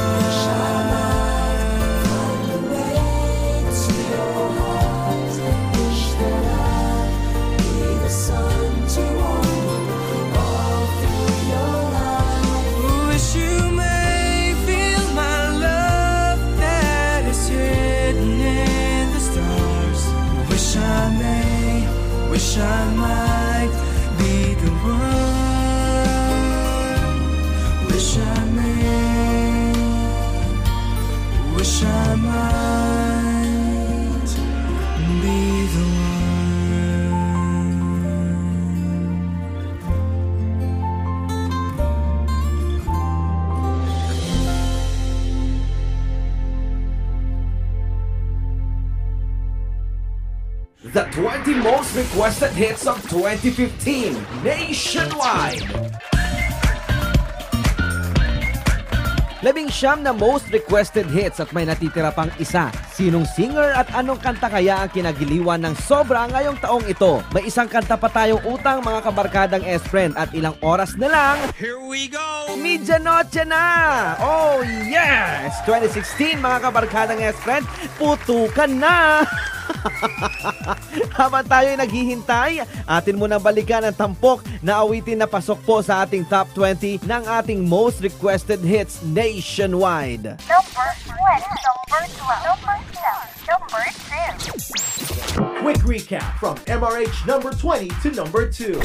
Hits of 2015 nationwide. Labing siyam na most requested hits at may natitira pang isa. Sinong singer at anong kanta kaya ang kinagiliwan ng sobra ngayong taong ito? May isang kanta pa tayong utang mga kabarkadang S-Friend at ilang oras na lang. Here we go! Medianoche na! Oh yes! 2016 mga kabarkadang S-Friend, putukan na! [LAUGHS] [LAUGHS] Habang tayo ay naghihintay, atin muna balikan ang tampok na awitin na pasok po sa ating top 20 ng ating most requested hits nationwide. Number 20, number 12, number 10, number 10. Quick recap from MRH number 20 to number 2.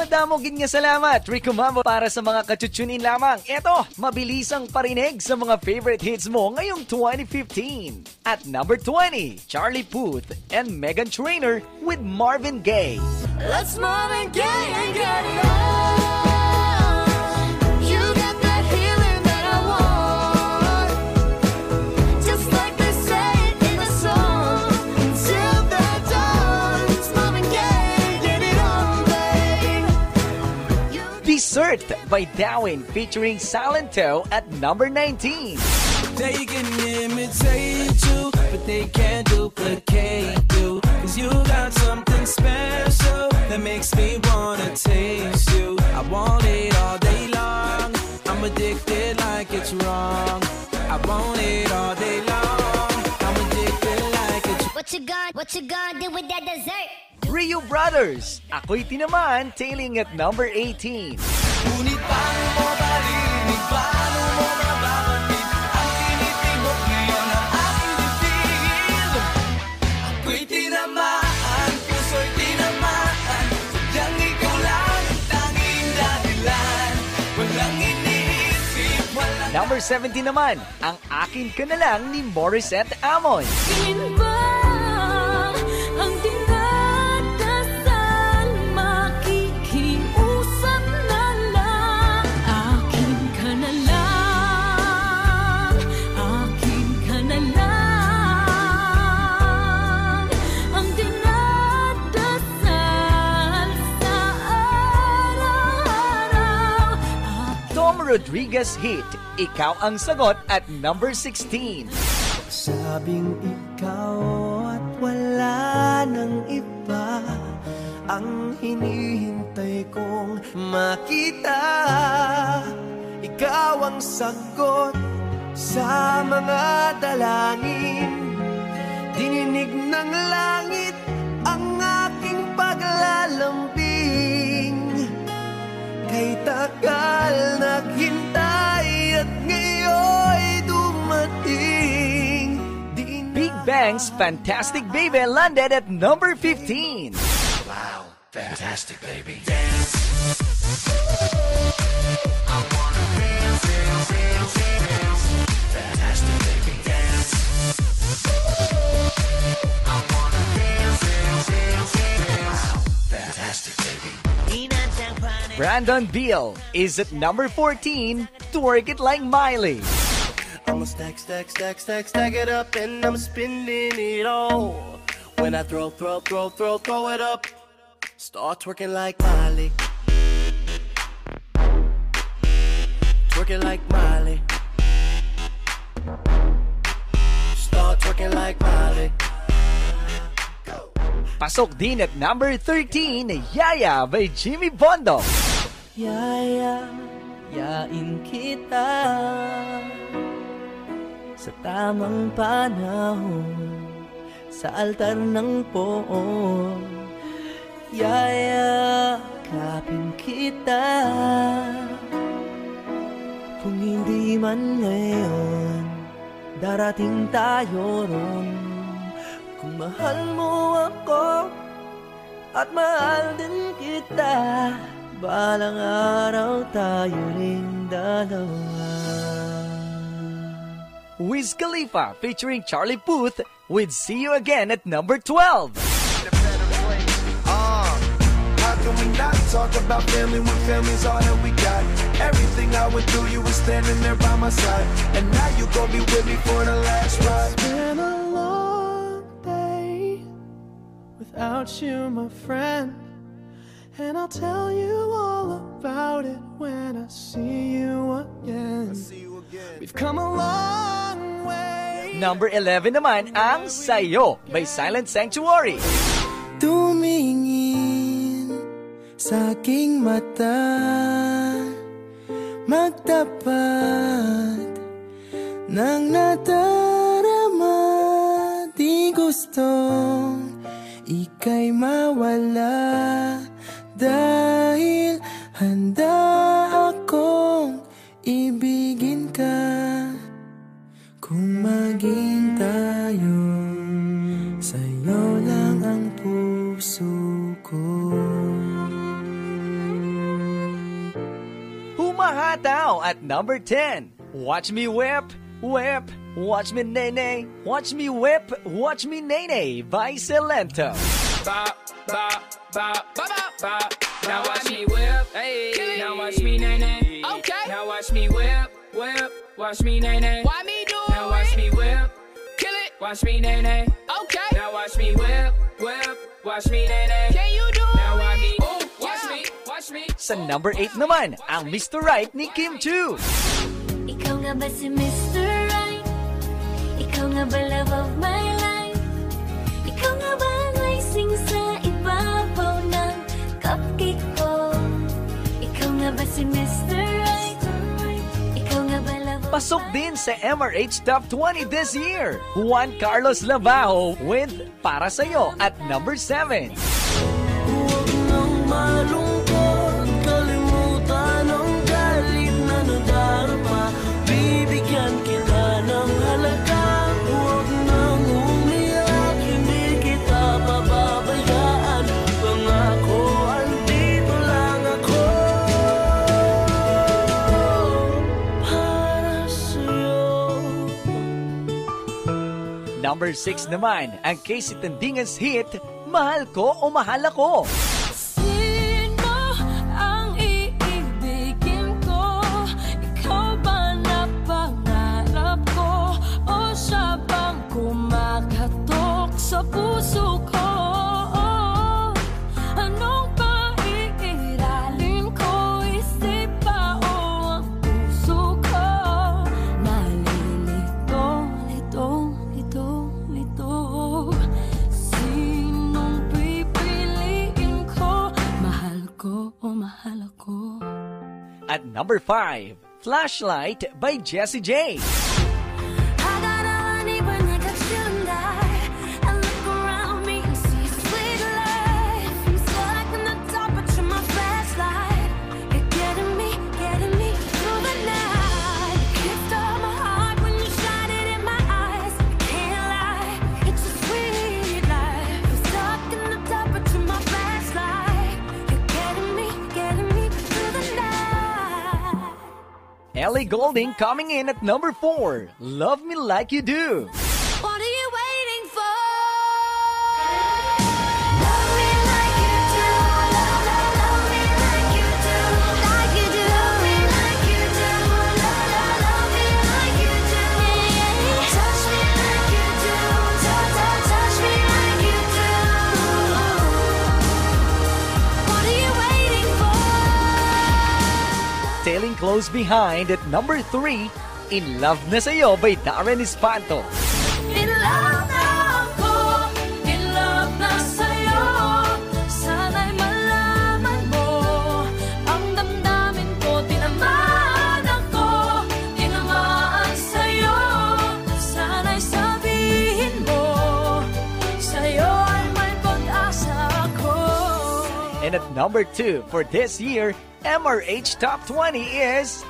Madamogin nga salamat, Rico Mambo para sa mga kachuchunin lamang. Eto, mabilisang parinig sa mga favorite hits mo ngayong 2015. At number 20, Charlie Puth and Megan Trainor with Marvin Gaye. Let's Marvin Gaye and get it on. Dessert by Darwin featuring Silento at number 19. They can imitate you, but they can't duplicate you. Cause you got something special that makes me wanna taste you. I want it all day long. I'm addicted like it's wrong. I want it all day long. I'm addicted like it's What you gonna, what you gonna do with that dessert? Rio Brothers, Ako'y Tinaman, tailing at number 18. Ngunit paano mo marinig, paano mo mababatid Ang tinitibok ngayon ang aking bibig Ako'y tinamaan, puso'y tinamaan. Sadyang ikaw lang ang tanging dahilan. Walang iniisip, walang Number 17 naman, ang akin ka na lang ni Morissette Amon. Tingin ba ang dinadasal Rodriguez hit, Ikaw ang sagot at number 16. Sabing ikaw at wala nang iba Ang hinihintay kong makita. Ikaw ang sagot sa mga dalangin. Dininig ng langit ang aking paglalambing. Kay tagal naghintay Bang's Fantastic Baby landed at number 15. Wow, fantastic, baby. Wow, fantastic, baby. Brandon Beal is at number 14, Twerk It Like Miley. I'ma stack, stack, stack, stack, stack it up and I'm spending it all. When I throw, throw, throw, throw, throw it up, start twerking like Miley. Twerking like Miley. Start twerking like Miley. Pasok din at number 13, Yaya by Jimmy Bondo. Yaya, yain kita Sa tamang panahon Sa altar ng poon Yaya, kapin kita. Kung hindi man ngayon Darating tayo ron. Kung mahal mo ako At mahal din kita Balang araw tayo ring dalawa Wiz Khalifa featuring Charlie Puth with See You Again at number 12. Uh, can we not talk about family when family's all that we got? Everything I went through, you were standing there by my side. And now you gon' be with me for the last ride. It's been a long day without you, my friend. And I'll tell you all about it when I see you again. We've come a long way. Number 11 naman ang Sayo by Silent Sanctuary. Tumingin sa aking mata Magtapat ng nadarama Di gustong ika'y mawala Dahil handa Kung maging tayo Sa'yo lang ang puso ko Humahataw at number 10. Watch me whip, whip, watch me nene, watch me whip, watch me nene by Celento. Bop, bop, bop, bop, bop, bop. Now watch me whip. Hey, now watch me nay nay. Okay. Now watch me whip, whip. Watch me nay nay. Why me do Now watch me whip. Kill it. Watch me nay nay. Okay. Now watch me whip, whip. Watch me nay nay. Can you do Now watch me. Ooh, watch me, watch me. Sa number 8 naman, ang Mr. Right ni Kim Chu. Ikaw nga ba si Mr. Right? Ikaw nga ba love of my life? Ikaw nga ba ang icing sa ibabaw ng cupcake ko? Ikaw nga ba si Mr. Pasok din sa MRH Top 20 this year. Juan Carlos Labajo with Para Sa'yo at number 7. Nang malungkot, Number 6 naman, ang Casey Tandingas hit, Mahal Ko o Mahal Ako. At number 5, Flashlight by Jessie J. Golding coming in at number 4, Love Me Like You Do. Tailing close behind at number 3, In Love Na Sa'yo by Darren Espanto. And at number 2 for this year, MRH Top 20 is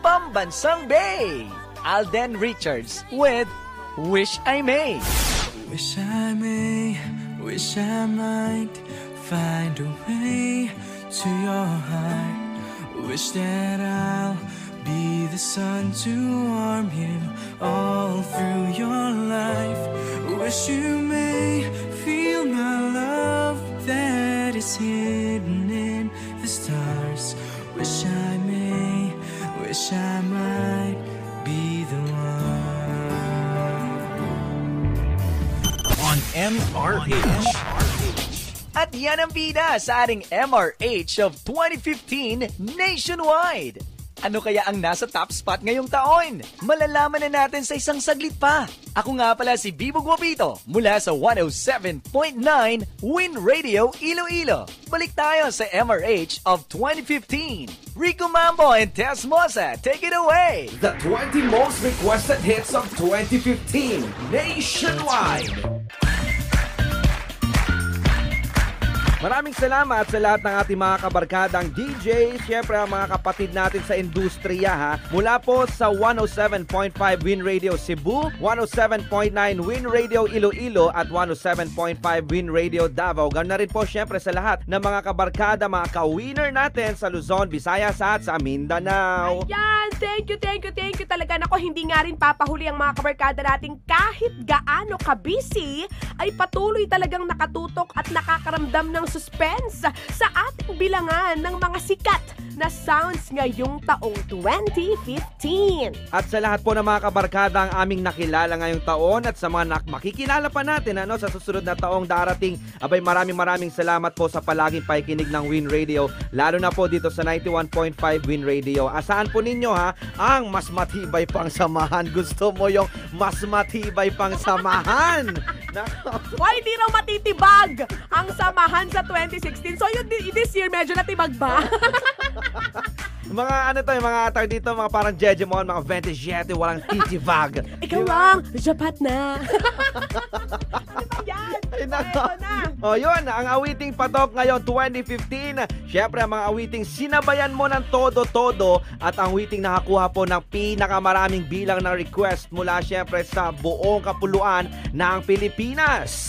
Pambansang Bay, Alden Richards with Wish I May. Wish I may, wish I might find a way to your heart. Wish that I'll be the sun to warm you all through your life. Wish you may feel my love that is hidden in the stars. Wish I may, wish I might be the one. On MRH. At yan ang bida sa ating MRH of 2015 nationwide. Ano kaya ang nasa top spot ngayong taon? Malalaman na natin sa isang saglit pa. Ako nga pala si Bibo Guapito mula sa 107.9 Win Radio Iloilo. Balik tayo sa MRH of 2015. Rico Mambo and Tess Mosa, take it away! The 20 most requested hits of 2015 nationwide. Maraming salamat sa lahat ng ating mga kabarkadang DJ, syempre ang mga kapatid natin sa industriya ha. Mula po sa 107.5 Win Radio Cebu, 107.9 Win Radio Iloilo at 107.5 Win Radio Davao. Ganoon na rin po syempre sa lahat ng mga kabarkada, mga ka-winner natin sa Luzon, Visayas at sa Mindanao. Yan, thank you, thank you, thank you talaga. Nako, hindi nga rin papahuli ang mga kabarkada natin kahit gaano ka-busy, ay patuloy talagang nakatutok at nakakaramdam ng suspense sa ating bilangan ng mga sikat na sounds ngayong taong 2015. At sa lahat po ng mga kabarkada ang aming nakilala ngayong taon at sa mga nak- makikilala pa natin ano, sa susunod na taong darating, abay maraming maraming salamat po sa palaging pakikinig ng Win Radio, lalo na po dito sa 91.5 Win Radio. Asahan po ninyo ha, ang mas matibay pang samahan. Gusto mo yung mas matibay pang samahan? Nako. [LAUGHS] Why di raw matitibag ang samahan sa 2016? So yun, this year medyo natibag ba? [LAUGHS] mga ano to, yung mga tawag dito, mga parang Jejemon, mga 27, walang titibag. [LAUGHS] Ikaw lang, japat na. O yun, ang awiting patok ngayon 2015. Siyempre ang mga awiting sinabayan mo ng todo-todo at ang awiting nakakuha po ng pinakamaraming bilang ng request mula siyempre sa buong kapuluan ng Pilipinas.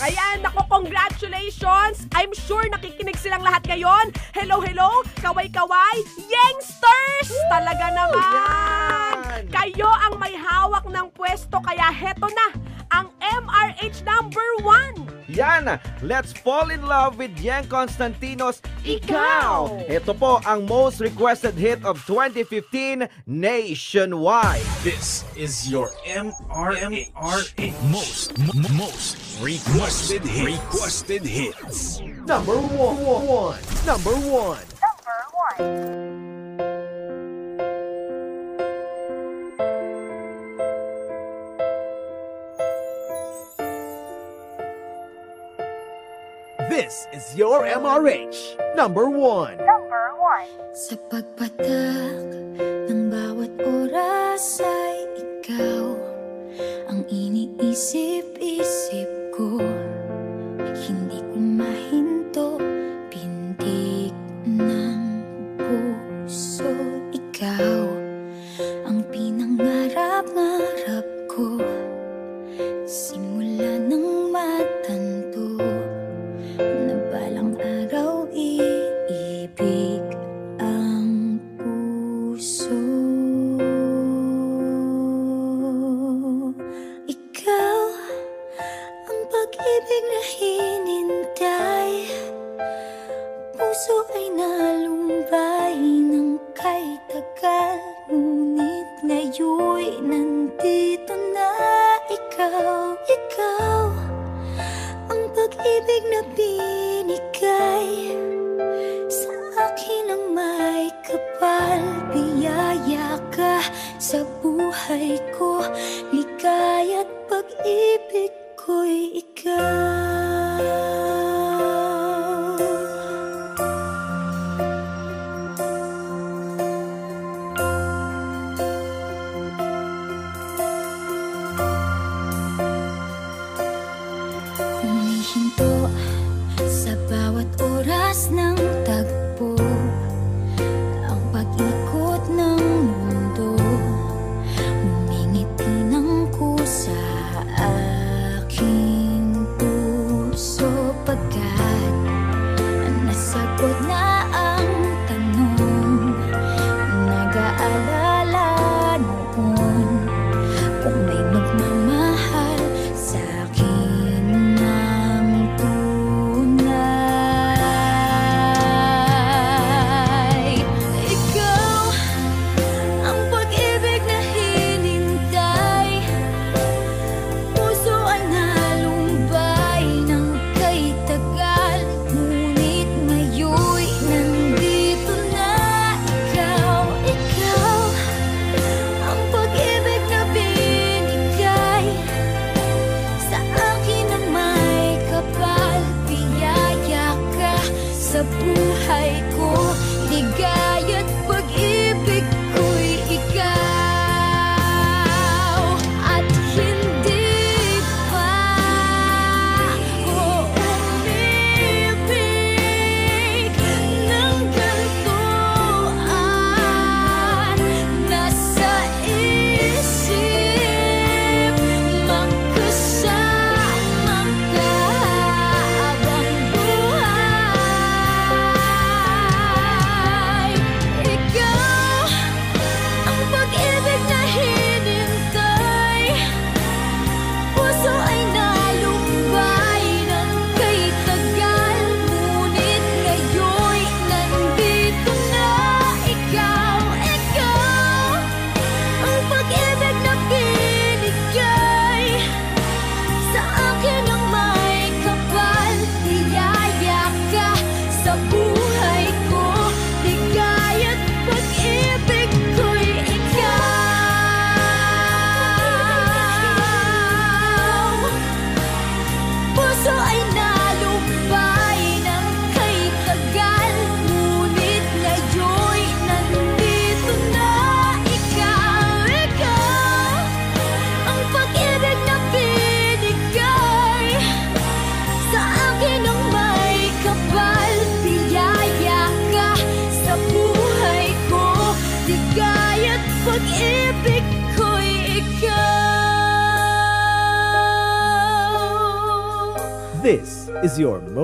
Ayan, nako, congratulations! I'm sure nakikinig silang lahat ngayon. Hello, hello, kaway-kaway, Yangsters! Talaga naman! Kayo ang may hawak ng pwesto, kaya heto na, ang MRH number one! Yan! Let's fall in love with Yang Constantinos Ikaw! Ito po ang most requested hit of 2015 nationwide. This is your MRMRA most m- m- most requested hits. requested hits. Number one. Number one. Number one. This is your MRH. Number one. Number one. Sa pagpatak ng bawat oras ay ikaw Ang iniisip-isip ko Hindi ngayon'y nandito na ikaw Ikaw ang pag-ibig na binigay. Sa akin ang may kapal Biyaya ka sa buhay ko. Ligaya't pag-ibig ko'y ikaw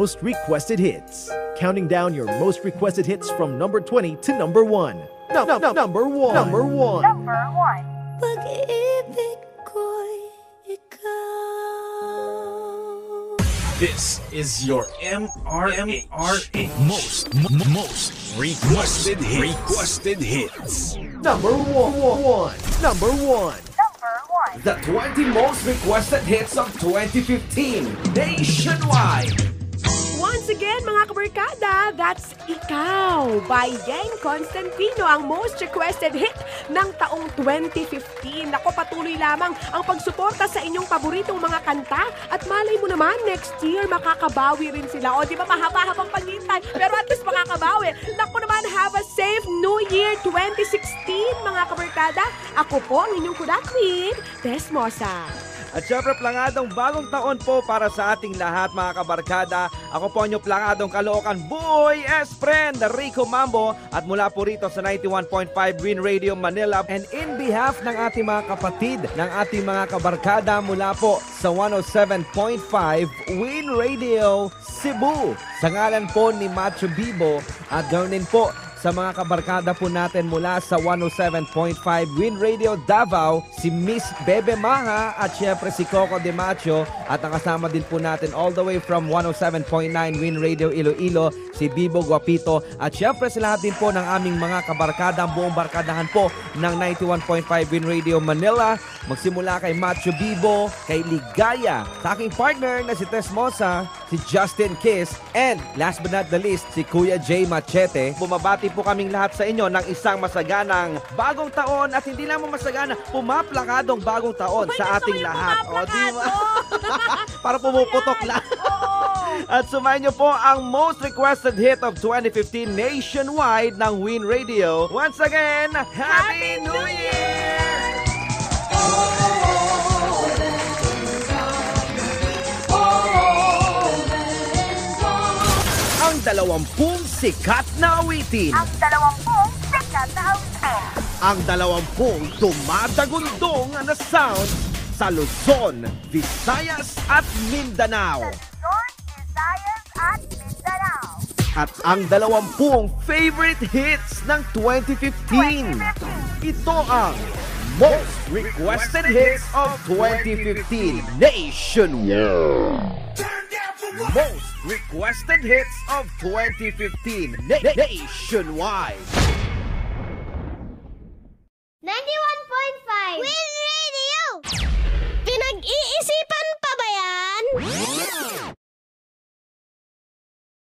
most requested hits. Counting down your most requested hits from number 20 to number 1. No, no, no, number 1. Number 1. Number one. Pag-ibig ko'y This is your MRMRA most m- m- most requested hits. requested hits. Number 1. Number 1. Number one. The 20 most requested hits of 2015 nationwide. Once again, mga kabarkada, that's Ikaw by Yang Constantino, ang most requested hit ng taong 2015. Ako, patuloy lamang ang pagsuporta sa inyong paboritong mga kanta at malay mo naman, next year, makakabawi rin sila. O, di ba, mahaba-habang paghintay, pero at least makakabawi. Naku naman, have a safe New Year 2016, mga kabarkada. Ako po, ang inyong kuda queen, Desmosa. At syempre, plangadong bagong taon po para sa ating lahat mga kabarkada. Ako po ang plangadong kalookan, Boy S. Friend, Rico Mambo. At mula po rito sa 91.5 Win Radio Manila. And in behalf ng ating mga kapatid, ng ating mga kabarkada mula po sa 107.5 Win Radio Cebu. Sa ngalan po ni Macho Bibo at ganoon po sa mga kabarkada po natin mula sa 107.5 Win Radio Davao, si Miss Bebe Maha at syempre si Coco De Macho at ang kasama din po natin all the way from 107.9 Win Radio Iloilo, si Bibo Guapito at syempre sa lahat din po ng aming mga kabarkada, ang buong barkadahan po ng 91.5 Win Radio Manila, magsimula kay Macho Bibo, kay Ligaya, sa aking partner na si Tess Mosa, si Justin Kiss, and last but not the least, si Kuya J. Machete. Bumabati po kaming lahat sa inyo ng isang masaganang bagong taon at hindi lamang masagana, pumaplakadong bagong taon sa ating lahat. O, di ba? [LAUGHS] Para pumuputok lang. At sumayin niyo po ang most requested hit of 2015 nationwide ng Win Radio. Once again, Happy New Year! Ang dalawampung sikat na awitin. Ang dalawampung sikat na awitin. Ang dalawampung tumatagundong na sound sa Luzon, Visayas at Mindanao. Luzon, Visayas at Mindanao. At ang dalawampung favorite hits ng 2015. Ito ang most requested hits of 2015 nationwide. Most requested hits of 2015 na nationwide. 91.5 Will Radio! Pinag-iisipan pa ba yan?